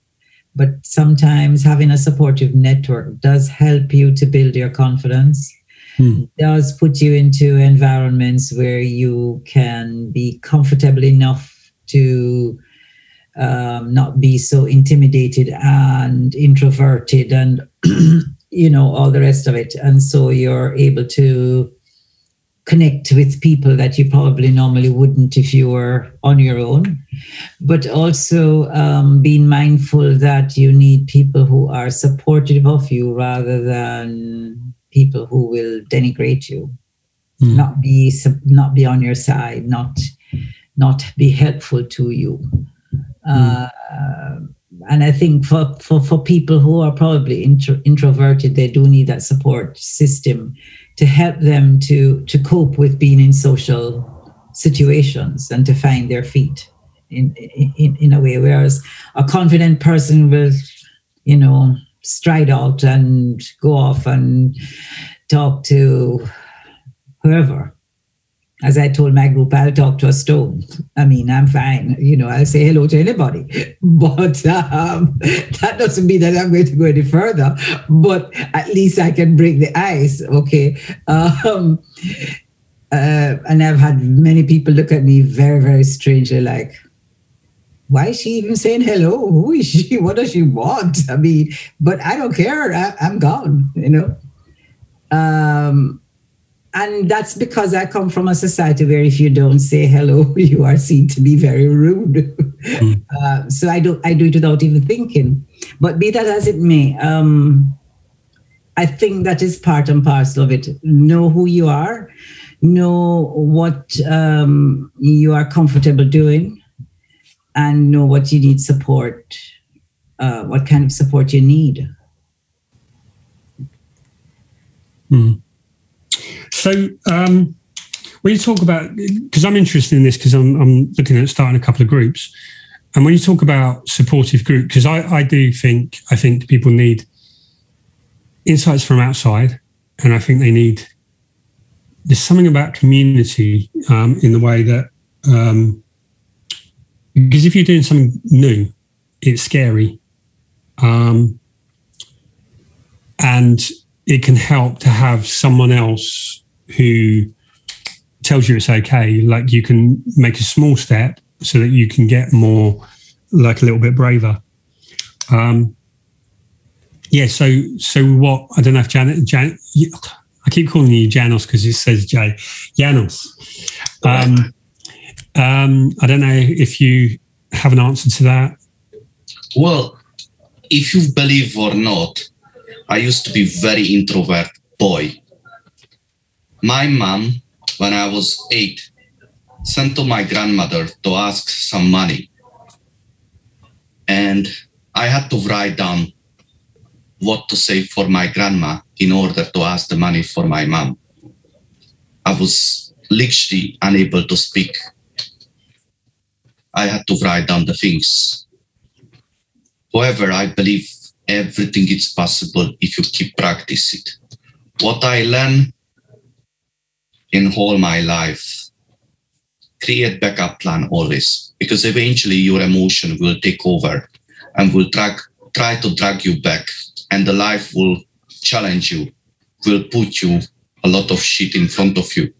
But sometimes having a supportive network does help you to build your confidence. Hmm. Does put you into environments where you can be comfortable enough to um, not be so intimidated and introverted and you know all the rest of it and so you're able to connect with people that you probably normally wouldn't if you were on your own. But also um, being mindful that you need people who are supportive of you rather than people who will denigrate you. Mm. not be not be on your side not not be helpful to you. Uh, and I think for, for, for people who are probably intro, introverted, they do need that support system to help them to, to cope with being in social situations and to find their feet in, in, in a way. Whereas a confident person will, you know, stride out and go off and talk to whoever as I told my group, I'll talk to a stone. I mean, I'm fine. You know, I'll say hello to anybody. But um, that doesn't mean that I'm going to go any further. But at least I can break the ice. Okay. Um, uh, and I've had many people look at me very, very strangely like, why is she even saying hello? Who is she? What does she want? I mean, but I don't care. I, I'm gone, you know. Um, and that's because I come from a society where if you don't say hello, you are seen to be very rude. Uh, so I do I do it without even thinking. But be that as it may, um, I think that is part and parcel of it. Know who you are, know what um, you are comfortable doing, and know what you need support, uh, what kind of support you need. So, um, when you talk about, because I'm interested in this, because I'm, I'm looking at starting a couple of groups, and when you talk about supportive group, because I, I do think I think people need insights from outside, and I think they need. There's something about community um, in the way that um, because if you're doing something new, it's scary, um, and it can help to have someone else who tells you it's okay. Like you can make a small step so that you can get more, like a little bit braver. Um, yeah. So, so what? I don't know if Janet, Jan, I keep calling you Janos because it says J. Janos. Um, um, I don't know if you have an answer to that. Well, if you believe or not, I used to be very introvert boy. My mom, when I was eight, sent to my grandmother to ask some money. And I had to write down what to say for my grandma in order to ask the money for my mom. I was literally unable to speak. I had to write down the things. However, I believe everything is possible if you keep practice it. What I learned in all my life, create backup plan always, because eventually your emotion will take over and will drag, try to drag you back and the life will challenge you, will put you a lot of shit in front of you.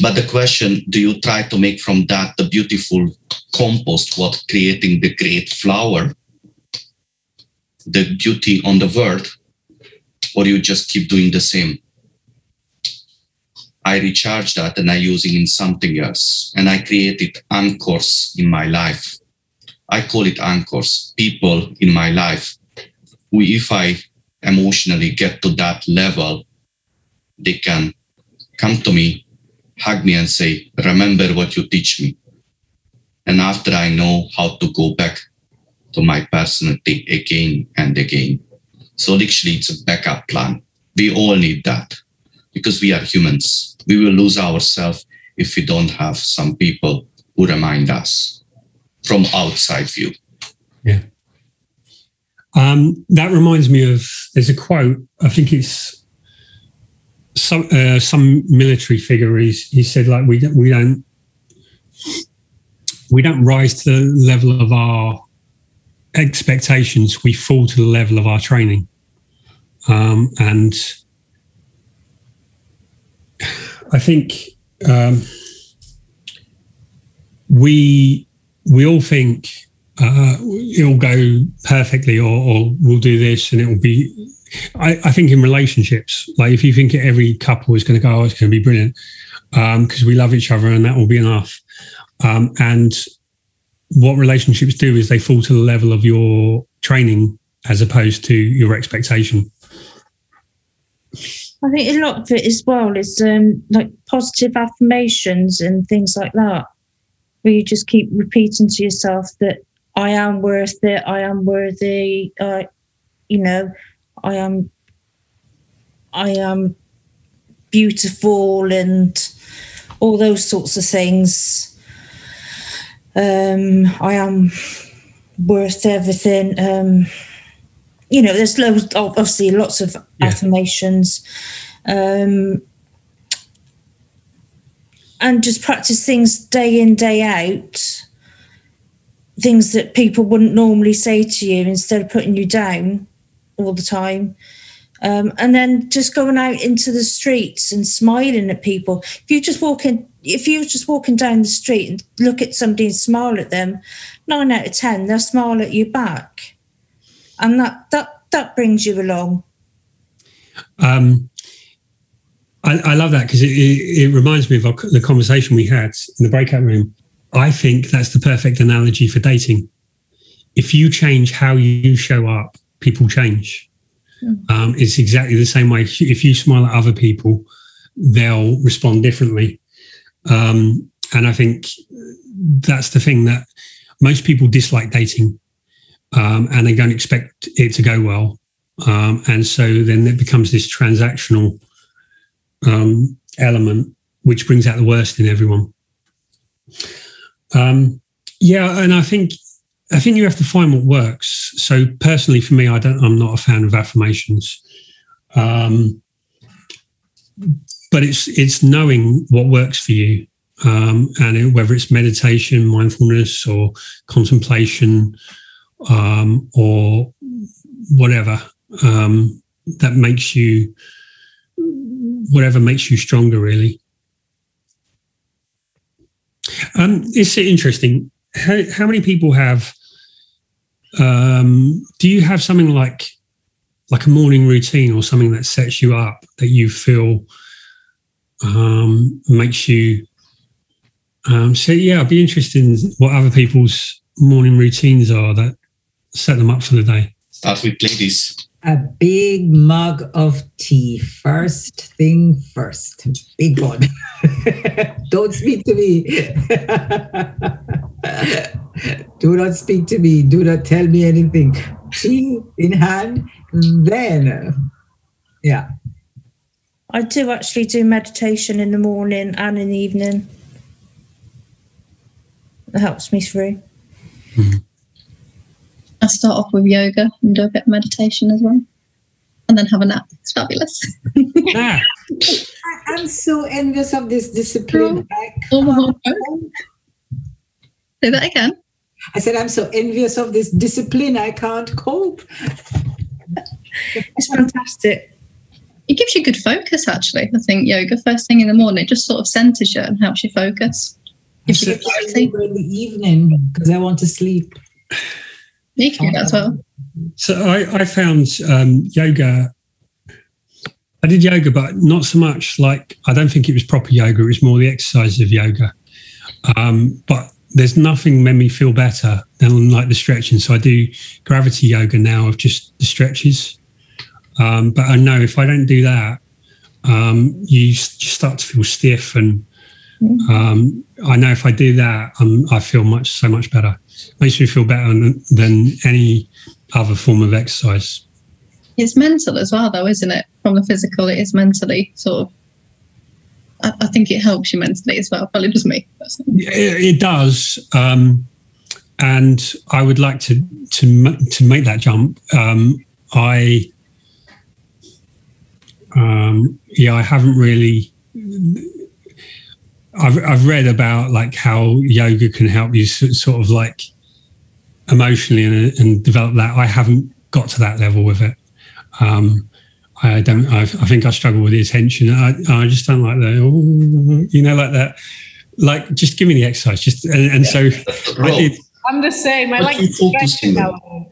But the question, do you try to make from that the beautiful compost, what creating the great flower, the beauty on the world, or you just keep doing the same? I recharge that and I using in something else. And I created anchors in my life. I call it anchors, people in my life who, if I emotionally get to that level, they can come to me, hug me, and say, Remember what you teach me. And after I know how to go back to my personality again and again. So, literally, it's a backup plan. We all need that because we are humans. We will lose ourselves if we don't have some people who remind us from outside view. Yeah. Um, that reminds me of there's a quote. I think it's some uh, some military figure. He's, he said like we don't, we don't we don't rise to the level of our expectations. We fall to the level of our training, um, and I think um, we we all think uh, it'll go perfectly or, or, we'll do this and it will be I, I, think in relationships like if you think every couple is going to go oh it's going to be brilliant because um, we love each other and that will be enough. Um, and what relationships do is they fall to the level of your training as opposed to your expectation i think a lot of it as well is um, like positive affirmations and things like that where you just keep repeating to yourself that I am worth it. I am worthy. Uh, you know, I am. I am beautiful and all those sorts of things. Um, I am worth everything. Um, you know, there's loads, obviously, lots of yeah. affirmations. Um, and just practice things day in, day out things that people wouldn't normally say to you instead of putting you down all the time. Um, and then just going out into the streets and smiling at people. If you just walk in, if you're just walking down the street and look at somebody and smile at them, nine out of ten they'll smile at you back, and that that that brings you along. Um, I, I love that because it, it, it, reminds me of our, the conversation we had in the breakout room I think that's the perfect analogy for dating. If you change how you show up, people change. Mm. Um, it's exactly the same way. If you smile at other people, they'll respond differently. Um, and I think that's the thing that most people dislike dating um, and they don't expect it to go well. Um, and so then it becomes this transactional um, element, which brings out the worst in everyone. Um, yeah, and I think I think you have to find what works. So personally, for me, I don't. I'm not a fan of affirmations, um, but it's it's knowing what works for you, um, and it, whether it's meditation, mindfulness, or contemplation, um, or whatever um, that makes you whatever makes you stronger, really. Um, it's interesting. How, how many people have? Um, do you have something like like a morning routine or something that sets you up that you feel um, makes you? Um, so yeah, I'd be interested in what other people's morning routines are that set them up for the day. Start with ladies. A big mug of tea. First thing first. Big one. Don't speak to me. Do not speak to me. Do not tell me anything. Tea in hand. Then, yeah. I do actually do meditation in the morning and in the evening. It helps me through. Mm-hmm. I start off with yoga and do a bit of meditation as well. And then have a nap. It's fabulous. Ah, I- I'm so envious of this discipline. I Oh can't Say that again. I said, I'm so envious of this discipline. I can't cope. It's fantastic. It gives you good focus, actually. I think yoga first thing in the morning it just sort of centers you and helps you focus. Gives you good clarity. in the evening because I want to sleep. You can do that as well. So I, I found um, yoga. I did yoga, but not so much like I don't think it was proper yoga. It was more the exercise of yoga. Um, but there's nothing made me feel better than like the stretching. So I do gravity yoga now of just the stretches. Um, but I know if I don't do that, um, you just start to feel stiff. And um, I know if I do that, um, I feel much so much better. Makes me feel better than, than any other form of exercise. It's mental as well, though, isn't it? From the physical, it is mentally sort of. I, I think it helps you mentally as well. Probably does me. It, it does, um, and I would like to to to make that jump. Um, I, um, yeah, I haven't really. I've I've read about like how yoga can help you sort of like emotionally and, and develop that. I haven't got to that level with it. Um, I don't. I, I think I struggle with the attention. I, I just don't like that. oh, you know, like that. Like, just give me the exercise. Just and, and so I did. I'm the same. I What like you to stretch focusing on? now.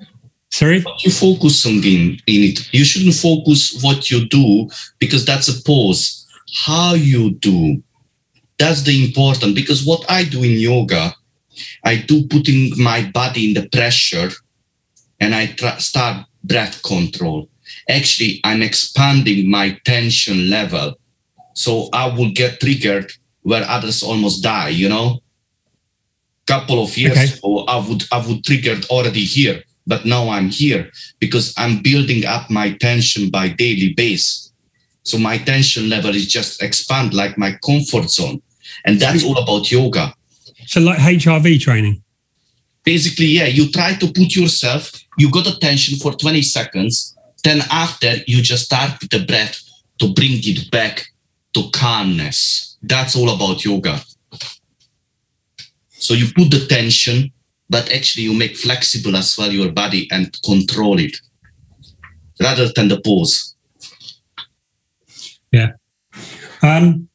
Sorry. you focus on in, in it. You shouldn't focus what you do because that's a pose. How you do, that's the important. Because what I do in yoga, I do putting my body in the pressure, and I tra- start breath control. Actually, I'm expanding my tension level, so I will get triggered where others almost die. You know, couple of years Okay. ago, I would I would triggered already here but now I'm here because I'm building up my tension by daily base. So my tension level is just expand like my comfort zone. And that's all about yoga. So, like HRV training. Basically, yeah, you try to put yourself, you got a tension for 20 seconds. Then after you just start with the breath to bring it back to calmness. That's all about yoga. So you put the tension, but actually you make flexible as well your body and control it rather than the pose. Yeah. Um,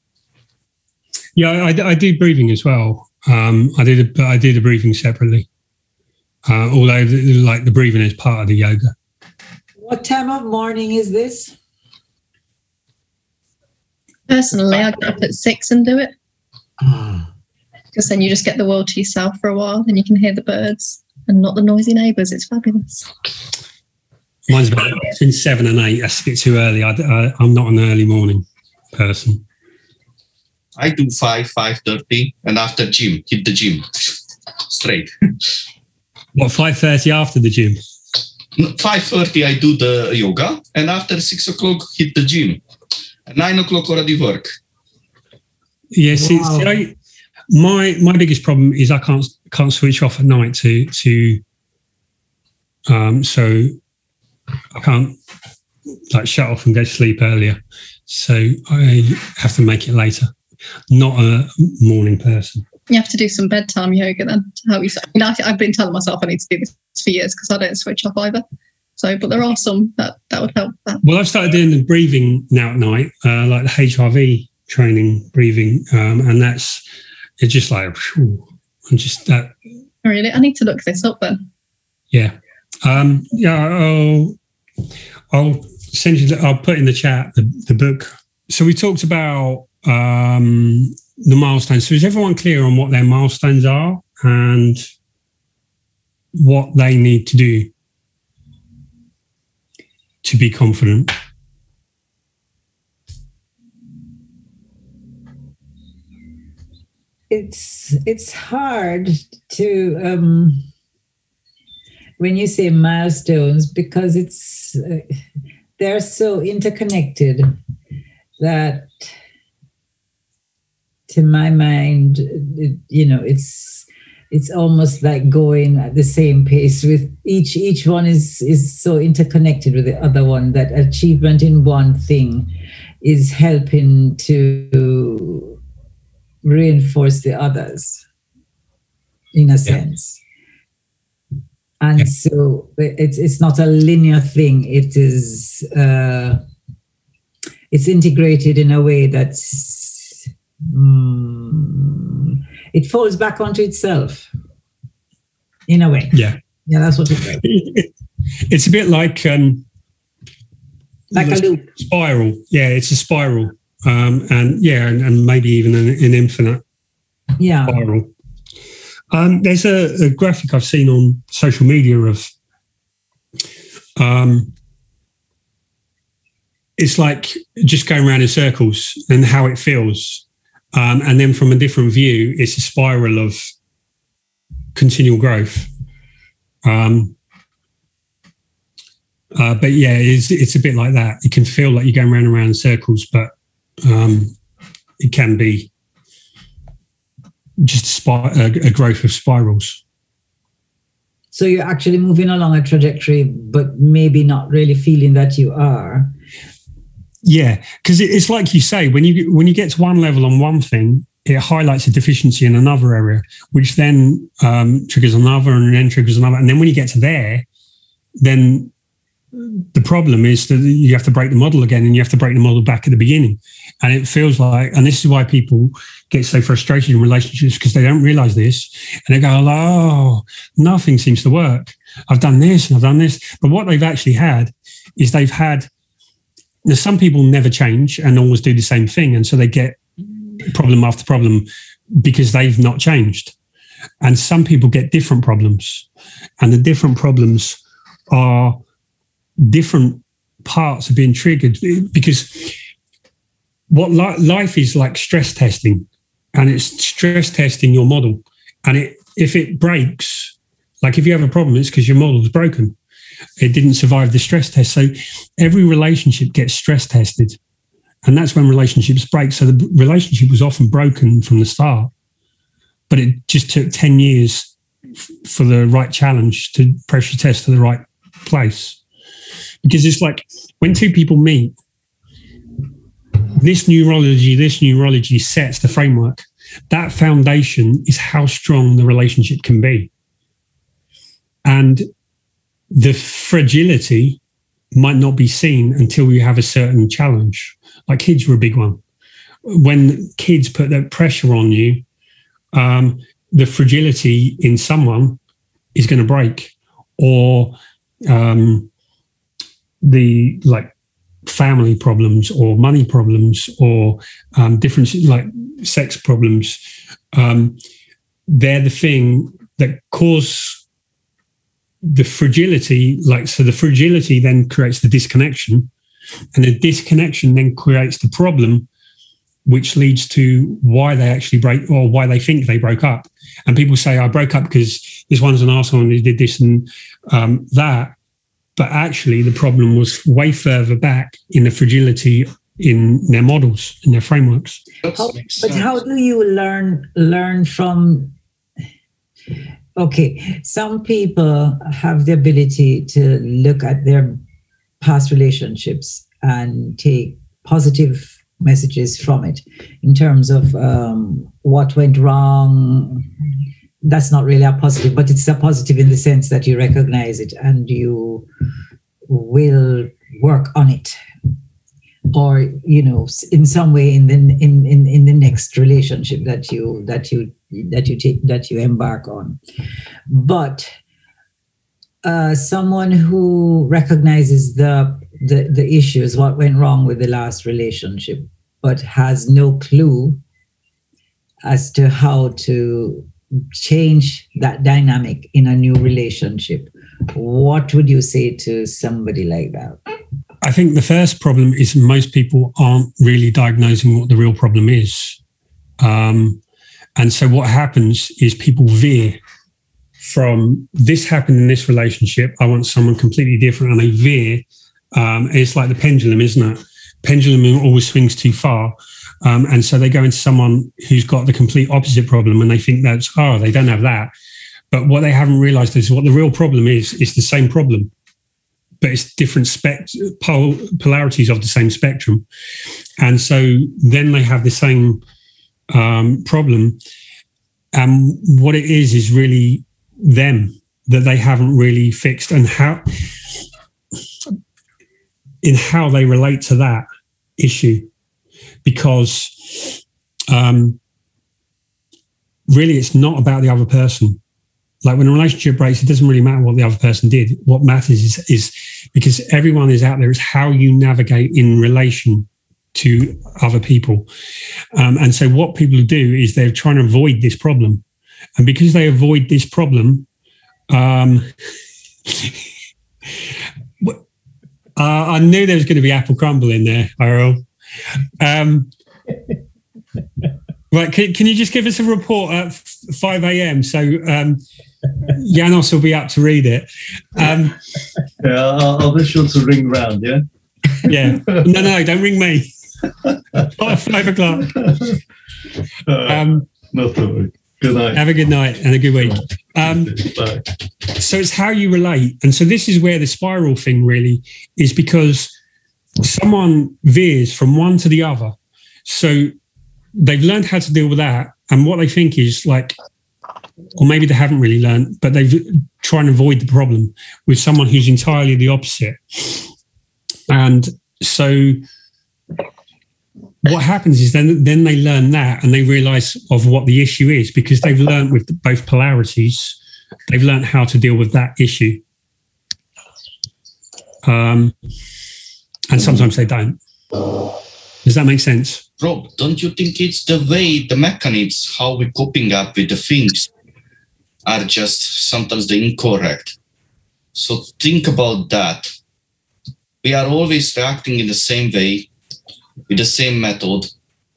yeah, I, I do breathing as well. Um, I did, but I do the breathing separately. Uh, although, the, like the breathing is part of the yoga. What time of morning is this? Personally, I get up at six and do it Ah, because then you just get the world to yourself for a while and you can hear the birds and not the noisy neighbours. It's fabulous. Mine's about between seven and eight. That's a bit too early. I, I, I'm not an early morning person. I do 5, 5.30 and after gym, hit the gym straight. What five thirty after the gym? 5.30 I do the yoga and after 6 o'clock hit the gym. At 9 o'clock already work. Yeah, see, Wow. see, I, my my biggest problem is I can't can't switch off at night to to. Um, so I can't like shut off and go to sleep earlier. So I have to make it later. Not a morning person. You have to do some bedtime yoga then to help you. I mean, I, I've been telling myself I need to do this for years because I don't switch off either. So, but there are some that, that would help that. Well, I've started doing the breathing now at night, uh, like the HRV training breathing, um, and that's it's just like I'm just that Really, I need to look this up then. Yeah. Um, yeah, I'll, I'll send you, I'll put in the chat the, the book. So we talked about um, the milestones. So is everyone clear on what their milestones are and what they need to do? to be confident? It's it's hard to um, when you say milestones because it's uh, they're so interconnected that to my mind it, you know it's it's almost like going at the same pace with each each one is is so interconnected with the other one that achievement in one thing is helping to reinforce the others in a sense. And Yeah. so it's it's not a linear thing. It is uh, it's integrated in a way that's mm, it falls back onto itself in a way Yeah. yeah that's what it's like It's a bit like um, like a loop spiral. Yeah, it's a spiral. Um, and yeah, and, and maybe even an, an infinite yeah spiral. Um, there's a, a graphic I've seen on social media of um, it's like just going around in circles and how it feels. Um, and then from a different view, it's a spiral of continual growth. Um, uh, but yeah, it's, it's a bit like that. It can feel like you're going round and round in circles, but um, it can be just a, spi- a, a growth of spirals. so you're actually moving along a trajectory but maybe not really feeling that you are Yeah, because it's like you say when you when you get to one level on one thing, it highlights a deficiency in another area, which then um, triggers another and then triggers another, and then when you get to there, then the problem is that you have to break the model again, and you have to break the model back at the beginning, and it feels like, and this is why people get so frustrated in relationships because they don't realize this, and they go, "Oh, nothing seems to work. I've done this and I've done this," but what they've actually had is they've had now, some people never change and always do the same thing. And so they get problem after problem because they've not changed. And some people get different problems. And the different problems are different parts are being triggered because what li- life is like stress testing and it's stress testing your model. And it, if it breaks, like if you have a problem, it's because your model is broken it didn't survive the stress test. So every relationship gets stress tested. And that's when relationships break. So the relationship was often broken from the start, but it just took 10 years f- for the right challenge to pressure test to the right place. Because it's like when two people meet, this neurology, this neurology sets the framework. That foundation is how strong the relationship can be. And the fragility might not be seen until you have a certain challenge. Like kids were a big one. When kids put that pressure on you, um, the fragility in someone is going to break, or um, the like family problems, or money problems, or um, different like sex problems. Um, they're the thing that cause the fragility, like so, the fragility then creates the disconnection, and the disconnection then creates the problem, which leads to why they actually break or why they think they broke up. And people say, "I broke up because this one's an asshole and he did this and um, that," but actually, the problem was way further back in the fragility in their models, in their frameworks. How, but how do you learn learn from okay some people have the ability to look at their past relationships and take positive messages from it in terms of um, what went wrong. That's not really a positive but it's a positive in the sense that you recognize it and you will work on it. Or you know in some way in the in in, in the next relationship that you that you that you take that you embark on. But uh, someone who recognizes the, the the issues what went wrong with the last relationship but has no clue as to how to change that dynamic in a new relationship. What would you say to somebody like that? I think the first problem is most people aren't really diagnosing what the real problem is. Um, and so what happens is people veer from this happened in this relationship. I want someone completely different, and they veer. Um, it's like the pendulum, isn't it? Pendulum always swings too far. Um, and so they go into someone who's got the complete opposite problem and they think that's, oh, they don't have that. But what they haven't realized is what the real problem is, is the same problem, but it's different spect- pol- polarities of the same spectrum. And so then they have the same um, problem. And what it is, is really them that they haven't really fixed. And how in how they relate to that issue. Because um, really it's not about the other person. Like when a relationship breaks it doesn't really matter what the other person did. What matters is, is because everyone is out there. Is how you navigate in relation to other people um, and so what people do is they're trying to avoid this problem and because they avoid this problem, um, uh, I knew there was going to be apple crumble in there, Earl. Um, right, can, can, you just give us a report at 5 a.m. so um, Janos will be up to read it? Um, yeah, I'll, I'll be sure to ring round, yeah? yeah. No, no, don't ring me. Five o'clock. Uh, um, not to worry. Good night. Have a good night and a good week. Um. So it's how you relate. And so this is where the spiral thing really is because someone veers from one to the other. So they've learned how to deal with that. And what they think is like, or maybe they haven't really learned, but they've tried to avoid the problem with someone who's entirely the opposite. And so what happens is then then they learn that and they realize of what the issue is because they've learned with both polarities they've learned how to deal with that issue. Um, and sometimes they don't. Does that make sense? Rob don't you think it's the way the mechanisms how we're coping up with the things are just sometimes the incorrect? So think about that. We are always reacting in the same way with the same method,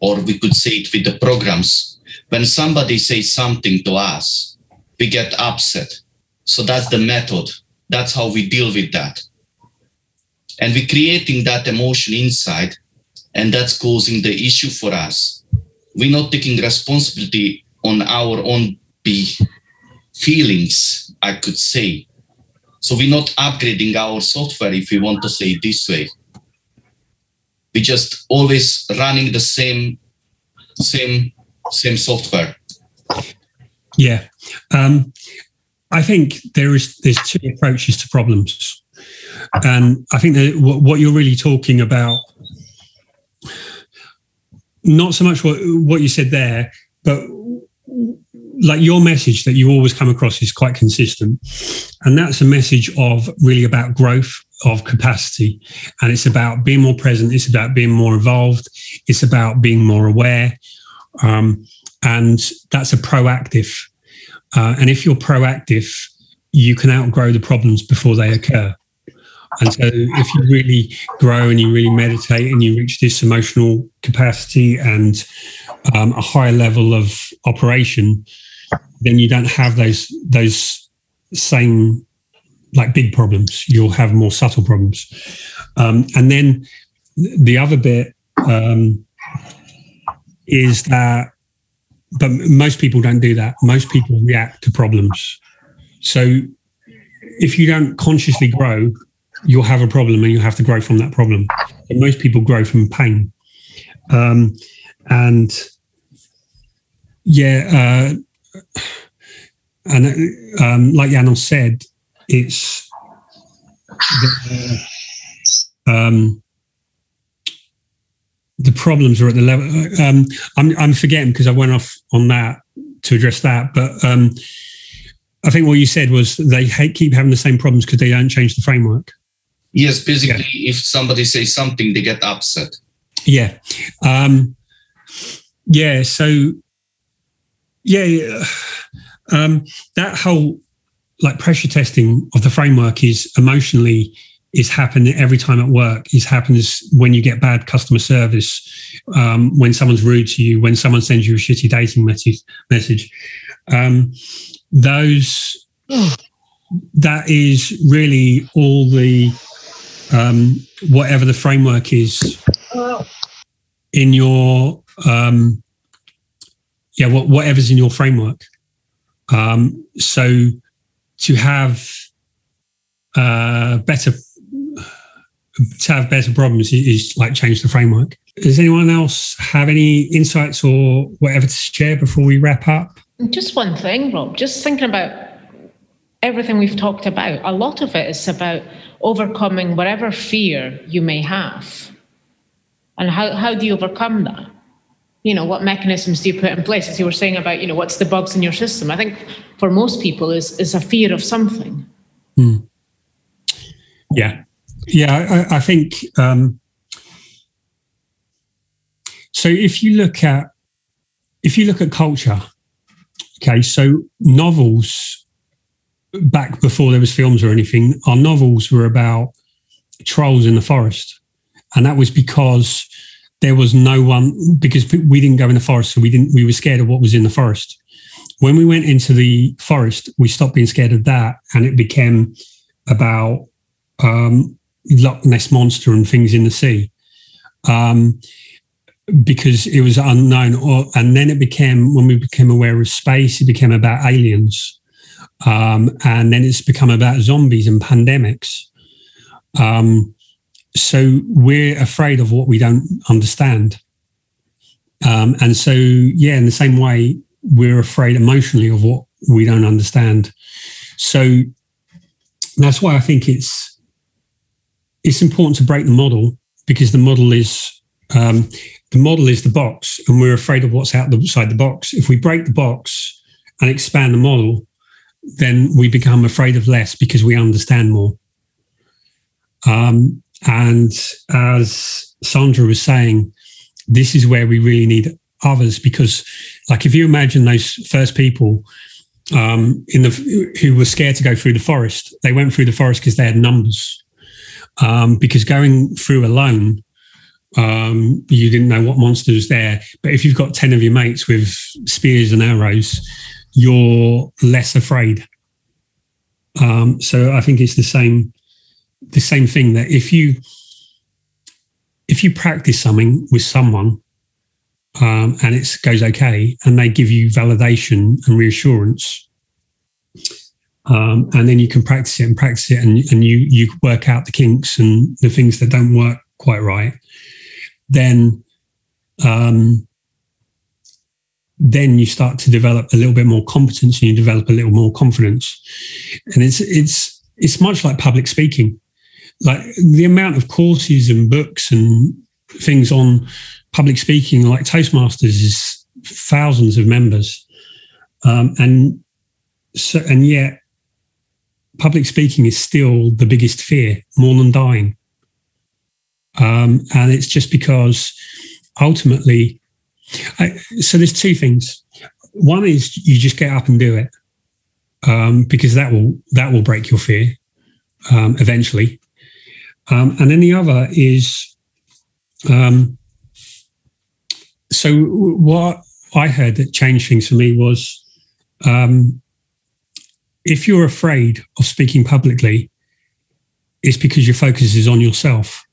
or we could say it with the programs. When somebody says something to us, we get upset. So that's the method. That's how we deal with that. And we're creating that emotion inside, and that's causing the issue for us. We're not taking responsibility on our own be feelings, I could say. So we're not upgrading our software, if we want to say it this way we just always running the same same same software. Yeah. Um, i think there is there's two approaches to problems. And i think that what you're really talking about not so much what what you said there but like your message that you always come across is quite consistent. And that's a message of really about growth of capacity. And it's about being more present it's about being more involved it's about being more aware. Um, and that's a proactive uh, and if you're proactive you can outgrow the problems before they occur. And so if you really grow and you really meditate and you reach this emotional capacity and um, a higher level of operation then you don't have those those same like big problems. You'll have more subtle problems. Um, and then the other bit um, is that, but most people don't do that. Most people react to problems. So if you don't consciously grow, you'll have a problem and you have to grow from that problem. And most people grow from pain. Um, and yeah, uh, and um, like Janos said, it's the, um, the problems are at the level. Um, I'm, I'm forgetting because I went off on that to address that, but um, I think what you said was they hate, keep having the same problems because they don't change the framework. Yes, basically, yeah. if somebody says something, they get upset. Yeah, um, yeah. So, yeah, um, that whole like pressure testing of the framework is emotionally is happening every time at work. It happens when you get bad customer service, um, when someone's rude to you, when someone sends you a shitty dating message. Message. Um, those that is really all the um, whatever the framework is in your um, yeah whatever's in your framework. Um, so to have uh, better to have better problems is, like change the framework. Does anyone else have any insights or whatever to share before we wrap up? Just one thing, Rob. Just thinking about everything we've talked about. A lot of it is about overcoming whatever fear you may have. And how, how do you overcome that? You know, what mechanisms do you put in place? As you were saying about, you know, what's the bugs in your system? I think for most people is is a fear of something. Hmm. Yeah. Yeah, I, I think um, so if you look at if you look at culture, okay, so novels back before there was films or anything, our novels were about trolls in the forest. And that was because there was no one because we didn't go in the forest, so we didn't we were scared of what was in the forest. When we went into the forest, we stopped being scared of that and it became about um, Loch Ness monster and things in the sea. Um, because it was unknown or and then it became when we became aware of space it became about aliens um, and then it's become about zombies and pandemics. Um, so we're afraid of what we don't understand. Um, and so, yeah, in the same way, we're afraid emotionally of what we don't understand. So that's why I think it's it's important to break the model because the model is um, the model is the box, and we're afraid of what's outside the box. If we break the box and expand the model, then we become afraid of less because we understand more. Um, and as Sandra was saying, this is where we really need others because, like, if you imagine those first people um, in the who were scared to go through the forest, they went through the forest because they had numbers. Um, because going through alone, um, you didn't know what monster was there. But if you've got ten of your mates with spears and arrows, you're less afraid. Um, so I think it's the same the same thing that if you if you practice something with someone um, and it goes okay and they give you validation and reassurance um, and then you can practice it and practice it and, and you you work out the kinks and the things that don't work quite right then um, then you start to develop a little bit more competence and you develop a little more confidence. And it's it's it's much like public speaking. Like the amount of courses and books and things on public speaking, like Toastmasters, is thousands of members, um, and so and yet public speaking is still the biggest fear, more than dying. Um, and it's just because ultimately I, so there's two things. One is you just get up and do it um, because that will that will break your fear um, eventually. Um, and then the other is um, so what I heard that changed things for me was um, if you're afraid of speaking publicly, it's because your focus is on yourself.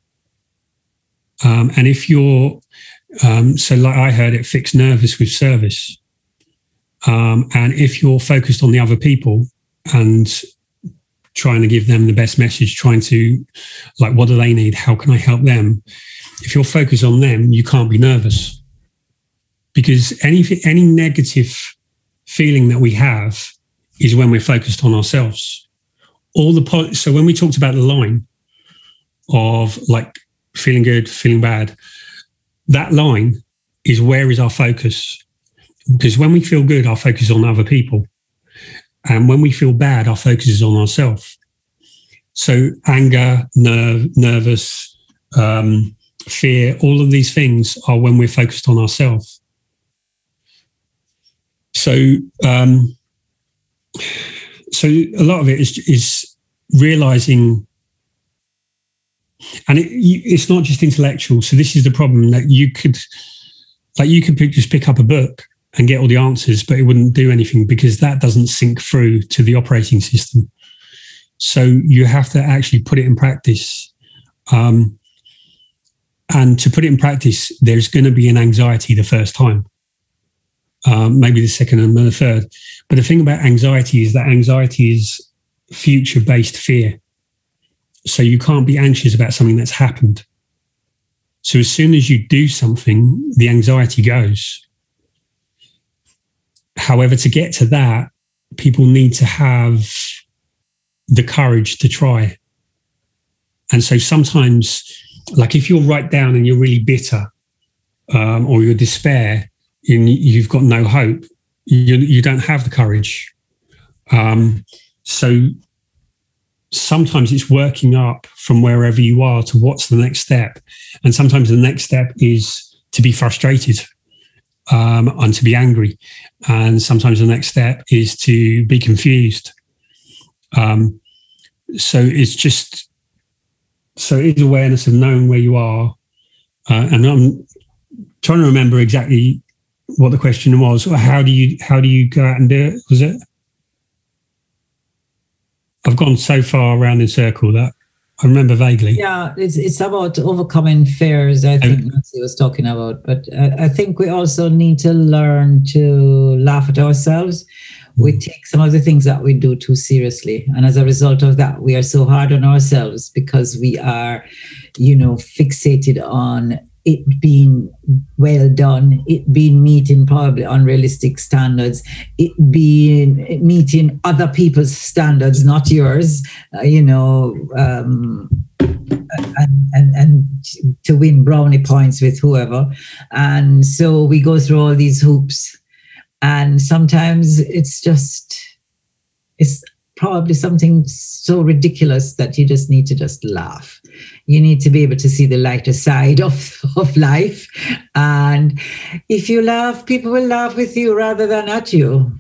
Um, and if you're um, so, like I heard it, fix nervous with service. Um, and if you're focused on the other people and trying to give them the best message, trying to, like, what do they need? How can I help them? If you're focused on them, you can't be nervous because any any negative feeling that we have is when we're focused on ourselves. All the po- so when we talked about the line of like feeling good, feeling bad, that line is where is our focus? Because when we feel good, our focus is on other people. And when we feel bad, our focus is on ourselves. So anger, nerve, nervous, um, fear, all of these things are when we're focused on ourselves. So, um, so a lot of it is, is realizing and it, it's not just intellectual. So this is the problem that you could, like, you could just pick up a book and get all the answers, but it wouldn't do anything because that doesn't sync through to the operating system. So you have to actually put it in practice. Um, and to put it in practice, there's going to be an anxiety the first time, um, maybe the second and the third. But the thing about anxiety is that anxiety is future based fear. So you can't be anxious about something that's happened. So as soon as you do something, the anxiety goes. However, to get to that, people need to have the courage to try. And so sometimes, like if you're right down and you're really bitter um, or you're despair and you've got no hope, you, you don't have the courage. Um, so sometimes it's working up from wherever you are to what's the next step. And sometimes the next step is to be frustrated um, and to be angry. And sometimes the next step is to be confused. Um, so it's just, so it's awareness of knowing where you are. Uh, and I'm trying to remember exactly what the question was. How do you, how do you go out and do it? Was it? I've gone so far around in circle that I remember vaguely. Yeah, it's it's about overcoming fears. I think Nancy was talking about, but I, I think we also need to learn to laugh at ourselves. We mm. take some of the things that we do too seriously, and as a result of that, we are so hard on ourselves because we are, you know, fixated on it being well done, it being meeting probably unrealistic standards, it being meeting other people's standards, not yours, uh, you know, um, and, and, and to win brownie points with whoever. And so we go through all these hoops. And sometimes it's just, it's probably something so ridiculous that you just need to just laugh you need to be able to see the lighter side of, of life. And if you laugh, people will laugh with you rather than at you.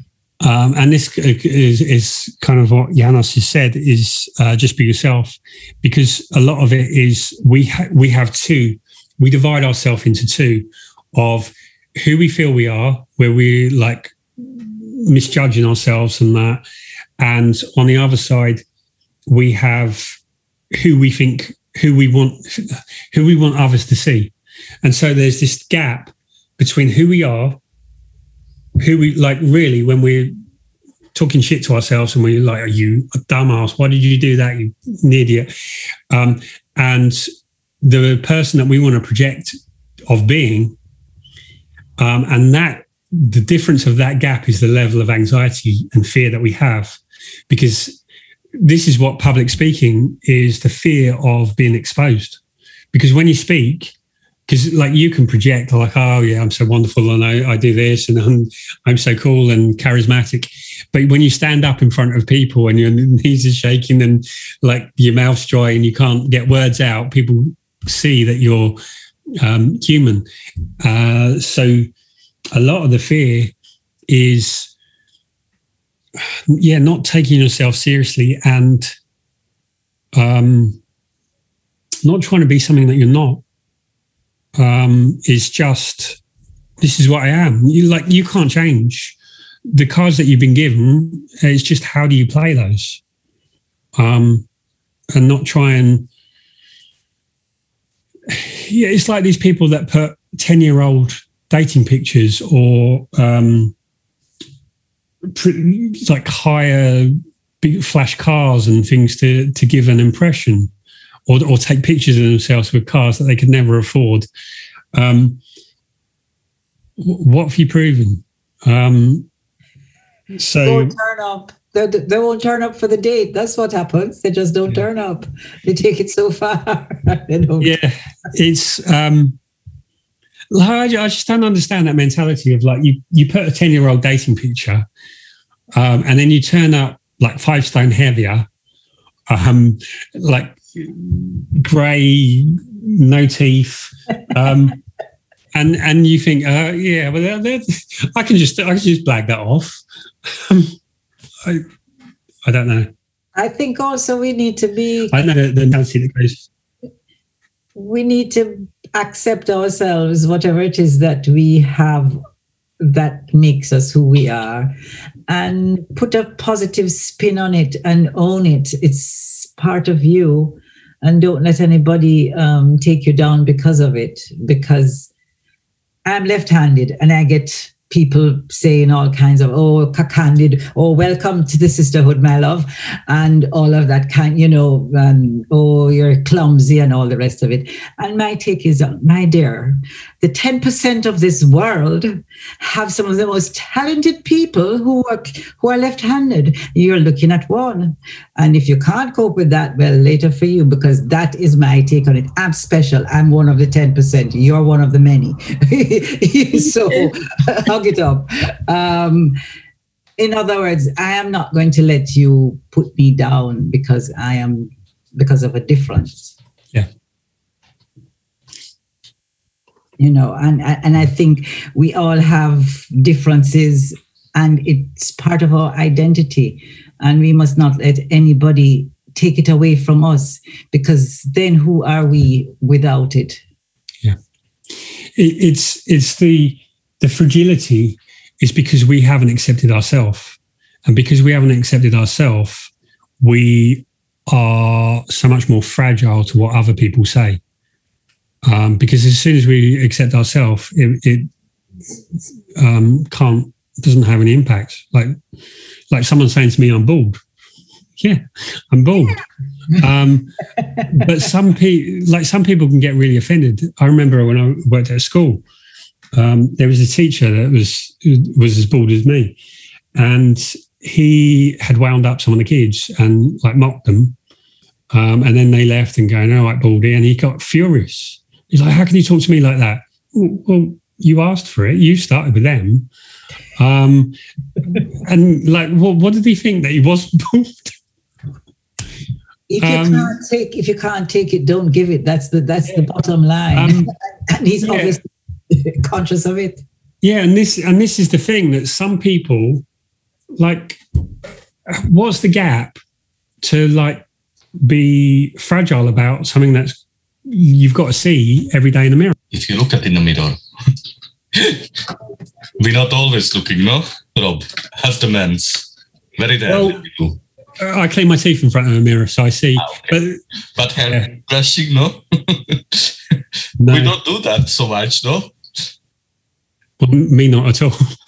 Um, and this is, is, kind of what Janos has said is uh, just be yourself, because a lot of it is we ha- we have two, we divide ourselves into two of who we feel we are, where we like misjudging ourselves and that, and on the other side, we have who we think who we want who we want others to see. And so there's this gap between who we are who we like really when we're talking shit to ourselves and we're like are you a dumbass? Why did you do that you idiot? Um, and the person that we want to project of being um, and that the difference of that gap is the level of anxiety and fear that we have because this is what public speaking is the fear of being exposed. Because when you speak, because like you can project like, oh yeah, I'm so wonderful and I, I do this and I'm, I'm so cool and charismatic. But when you stand up in front of people and your knees are shaking and like your mouth's dry and you can't get words out, people see that you're um, human. Uh, so a lot of the fear is yeah, not taking yourself seriously and um, not trying to be something that you're not um, is just this is what I am. You like you can't change the cards that you've been given. It's just how do you play those, um, and not try and yeah. It's like these people that put ten year old dating pictures or um, like hire big flash cars and things to to give an impression, or or take pictures of themselves with cars that they could never afford. Um, what have you proven? Um, so don't turn up. They, they won't turn up for the date. That's what happens. They just don't yeah. turn up. They take it so far. yeah, it's. Um, I just don't understand that mentality of like you you put a ten year old dating picture um, and then you turn up like five stone heavier, um, like grey, no teeth, um, and and you think, uh, yeah, well, they're, they're, I can just I can just blag that off. Um, I I don't know. I think also we need to be. I know the, the Nancy that goes. we need to accept ourselves, whatever it is that we have that makes us who we are, and put a positive spin on it and own it. It's part of you, and don't let anybody um, take you down because of it. Because I'm left handed and I get people saying all kinds of oh candid oh welcome to the sisterhood my love and all of that kind you know and oh you're clumsy and all the rest of it. And my take is my dear the 10% of this world have some of the most talented people who are who are left-handed. You're looking at one. And if you can't cope with that well later for you because that is my take on it. I'm special. I'm one of the 10% you're one of the many. So hug it up. Um, in other words i am not going to let you put me down because i am because of a difference Yeah. You know and and i think we all have differences and it's part of our identity. And we must not let anybody take it away from us because then who are we without it? It, it's it's the the fragility is because we haven't accepted ourselves, and because we haven't accepted ourselves, we are so much more fragile to what other people say. Um, because as soon as we accept ourselves, it, it um, can't doesn't have any impact. Like like someone saying to me, "I'm bald." Yeah, I'm bald. Um, but some people, like some people, can get really offended. I remember when I worked at school, um, there was a teacher that was was as bald as me, and he had wound up some of the kids and like mocked them, um, and then they left and going, "All right, baldy," and he got furious. He's like, "How can you talk to me like that?" Well, you asked for it. You started with them. Um, and like, what, what did he think that he wasn't bald? if you Um, can't take if you can't take it don't give it that's the that's the bottom line Um, and he's yeah. obviously conscious of it Yeah, and this and this is the thing that some people like. What's the gap to like be fragile about something that's you've got to see every day in the mirror? If you look at in the mirror, we're not always looking, no? Rob, has the men's. Very Well- we. I clean my teeth in front of the mirror, so I see. Ah, okay. But But hair Yeah. brushing, no? no, We don't do that so much, no? well, me not at all.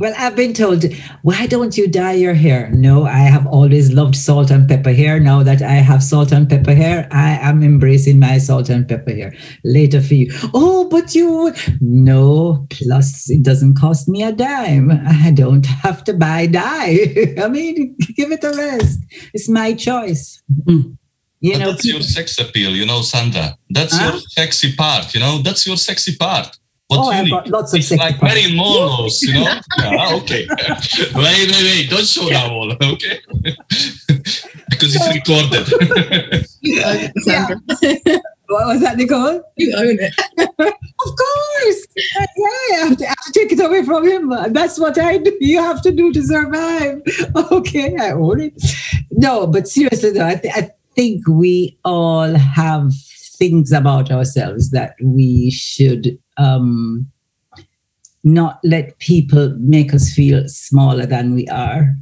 well i've been told why don't you dye your hair no i have always loved salt and pepper hair now that i have salt and pepper hair i am embracing my salt and pepper hair later for you oh but you no plus it doesn't cost me a dime i don't have to buy dye i mean give it a rest it's my choice Mm. you but know that's your sex appeal, you know, Sandra. That's Huh? your sexy part, you know? That's your sexy part. What Oh, you I've got lots of It's like parts. Marilyn Monroe's, you know? yeah, okay. wait, wait, wait. Don't show that all, okay? because it's recorded. You own it, Sandra. what was that nicole you own it. Of course. Yeah, I have, to, I have to take it away from him. That's what I do. You have to do to survive. Okay, I own it. No, but seriously though, I, th- I think we all have things about ourselves that we should um, not let people make us feel smaller than we are.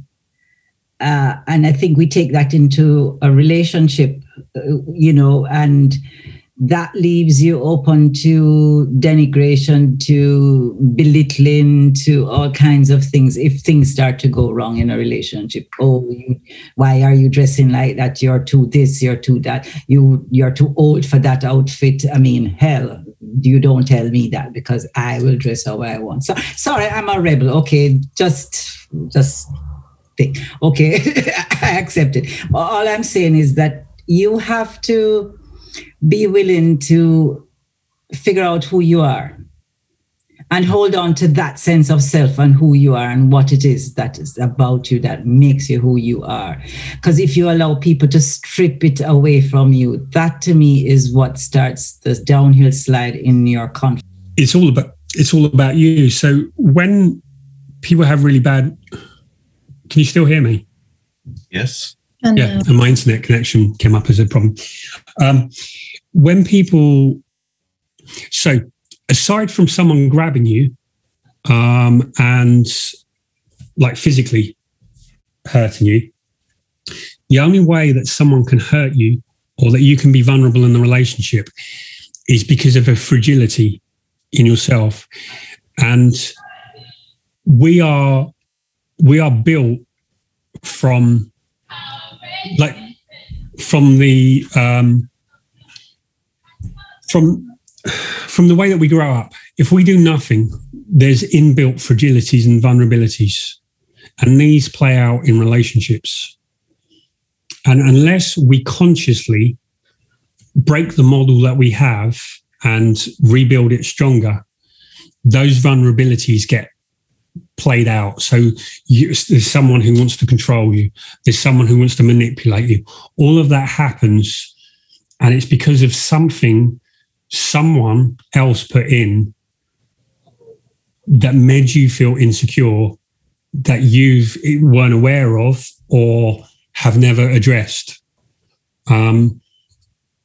Uh, and I think we take that into a relationship, uh, you know, and that leaves you open to denigration, to belittling, to all kinds of things. If things start to go wrong in a relationship, oh, you, why are you dressing like that? You're too this, you're too that. You you're too old for that outfit. I mean, hell, you don't tell me that because I will dress how I want. So sorry, I'm a rebel. Okay, just just think. Okay, I accept it. All I'm saying is that you have to be willing to figure out who you are and hold on to that sense of self and who you are and what it is that is about you that makes you who you are. Because if you allow people to strip it away from you, that to me is what starts the downhill slide in your confidence. It's all about it's all about you. So when people have really bad, can you still hear me? yes. And, yeah, uh, and my internet connection came up as a problem. Um, when people, so aside from someone grabbing you um, and like physically hurting you, the only way that someone can hurt you or that you can be vulnerable in the relationship is because of a fragility in yourself. And we are we are built from like from the um, from from the way that we grow up. If we do nothing, there's inbuilt fragilities and vulnerabilities, and these play out in relationships. And unless we consciously break the model that we have and rebuild it stronger, those vulnerabilities get played out. So you, there's someone who wants to control you. There's someone who wants to manipulate you. All of that happens, and it's because of something someone else put in that made you feel insecure that you weren't aware of or have never addressed. Um,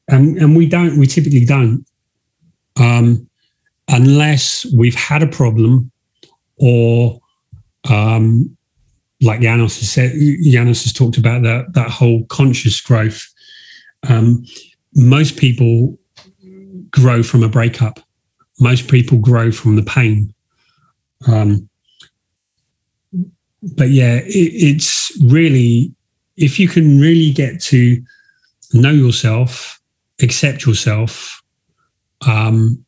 and and we don't. We typically don't, um, unless we've had a problem or um, like Janos has said, Janos has talked about that that whole conscious growth. Um, most people grow from a breakup. Most people grow from the pain. Um, but yeah, it, it's really if you can really get to know yourself, accept yourself, um,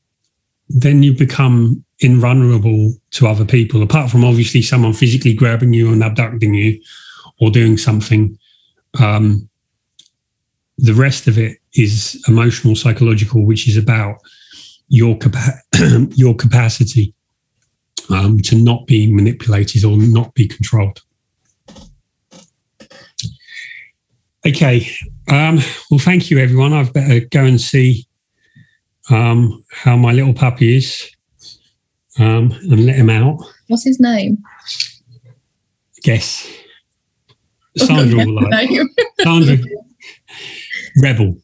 then you become invulnerable to other people, apart from obviously someone physically grabbing you and abducting you or doing something. Um, the rest of it is emotional, psychological, which is about your capa- your capacity um, to not be manipulated or not be controlled. Okay. Um, well, thank you, everyone. I've better go and see um, how my little puppy is um, and let him out. what's his name? Guess. Sandra will like. Sandra. Rebel.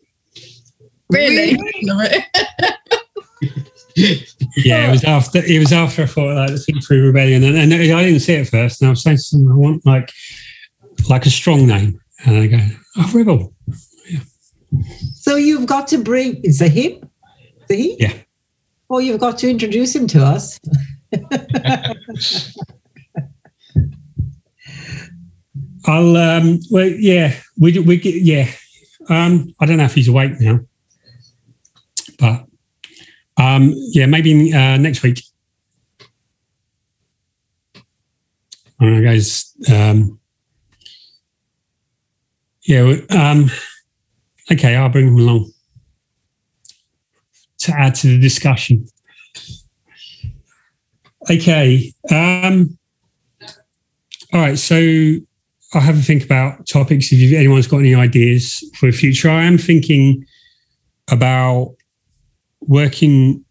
Really? Yeah, it was after it was after I thought like the Think Through Rebellion, and, and I didn't see it first. And I was saying to them, I want like like a strong name, and I go, oh, Rebel. Yeah. So you've got to bring. It's a him. The he. Yeah. Oh, you've got to introduce him to us. I'll um well yeah we we get yeah um I don't know if he's awake now, but um yeah maybe uh, next week. All right, guys. Um, yeah. Um, okay, I'll bring him along to add to the discussion. Okay. Um, all right. So I'll have a think about topics. If anyone's got any ideas for the future, I am thinking about working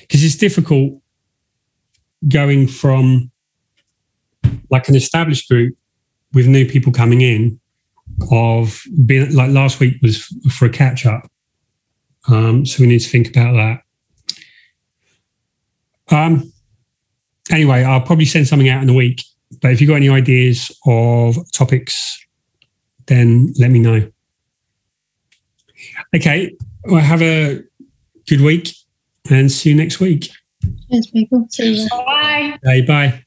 because it's difficult going from like an established group with new people coming in of being like last week was for a catch up. Um, so we need to think about that. Um, anyway, I'll probably send something out in a week. But if you've got any ideas of topics, then let me know. Okay, well, have a good week and see you next week. Cheers, people. See you. Bye. Okay, bye.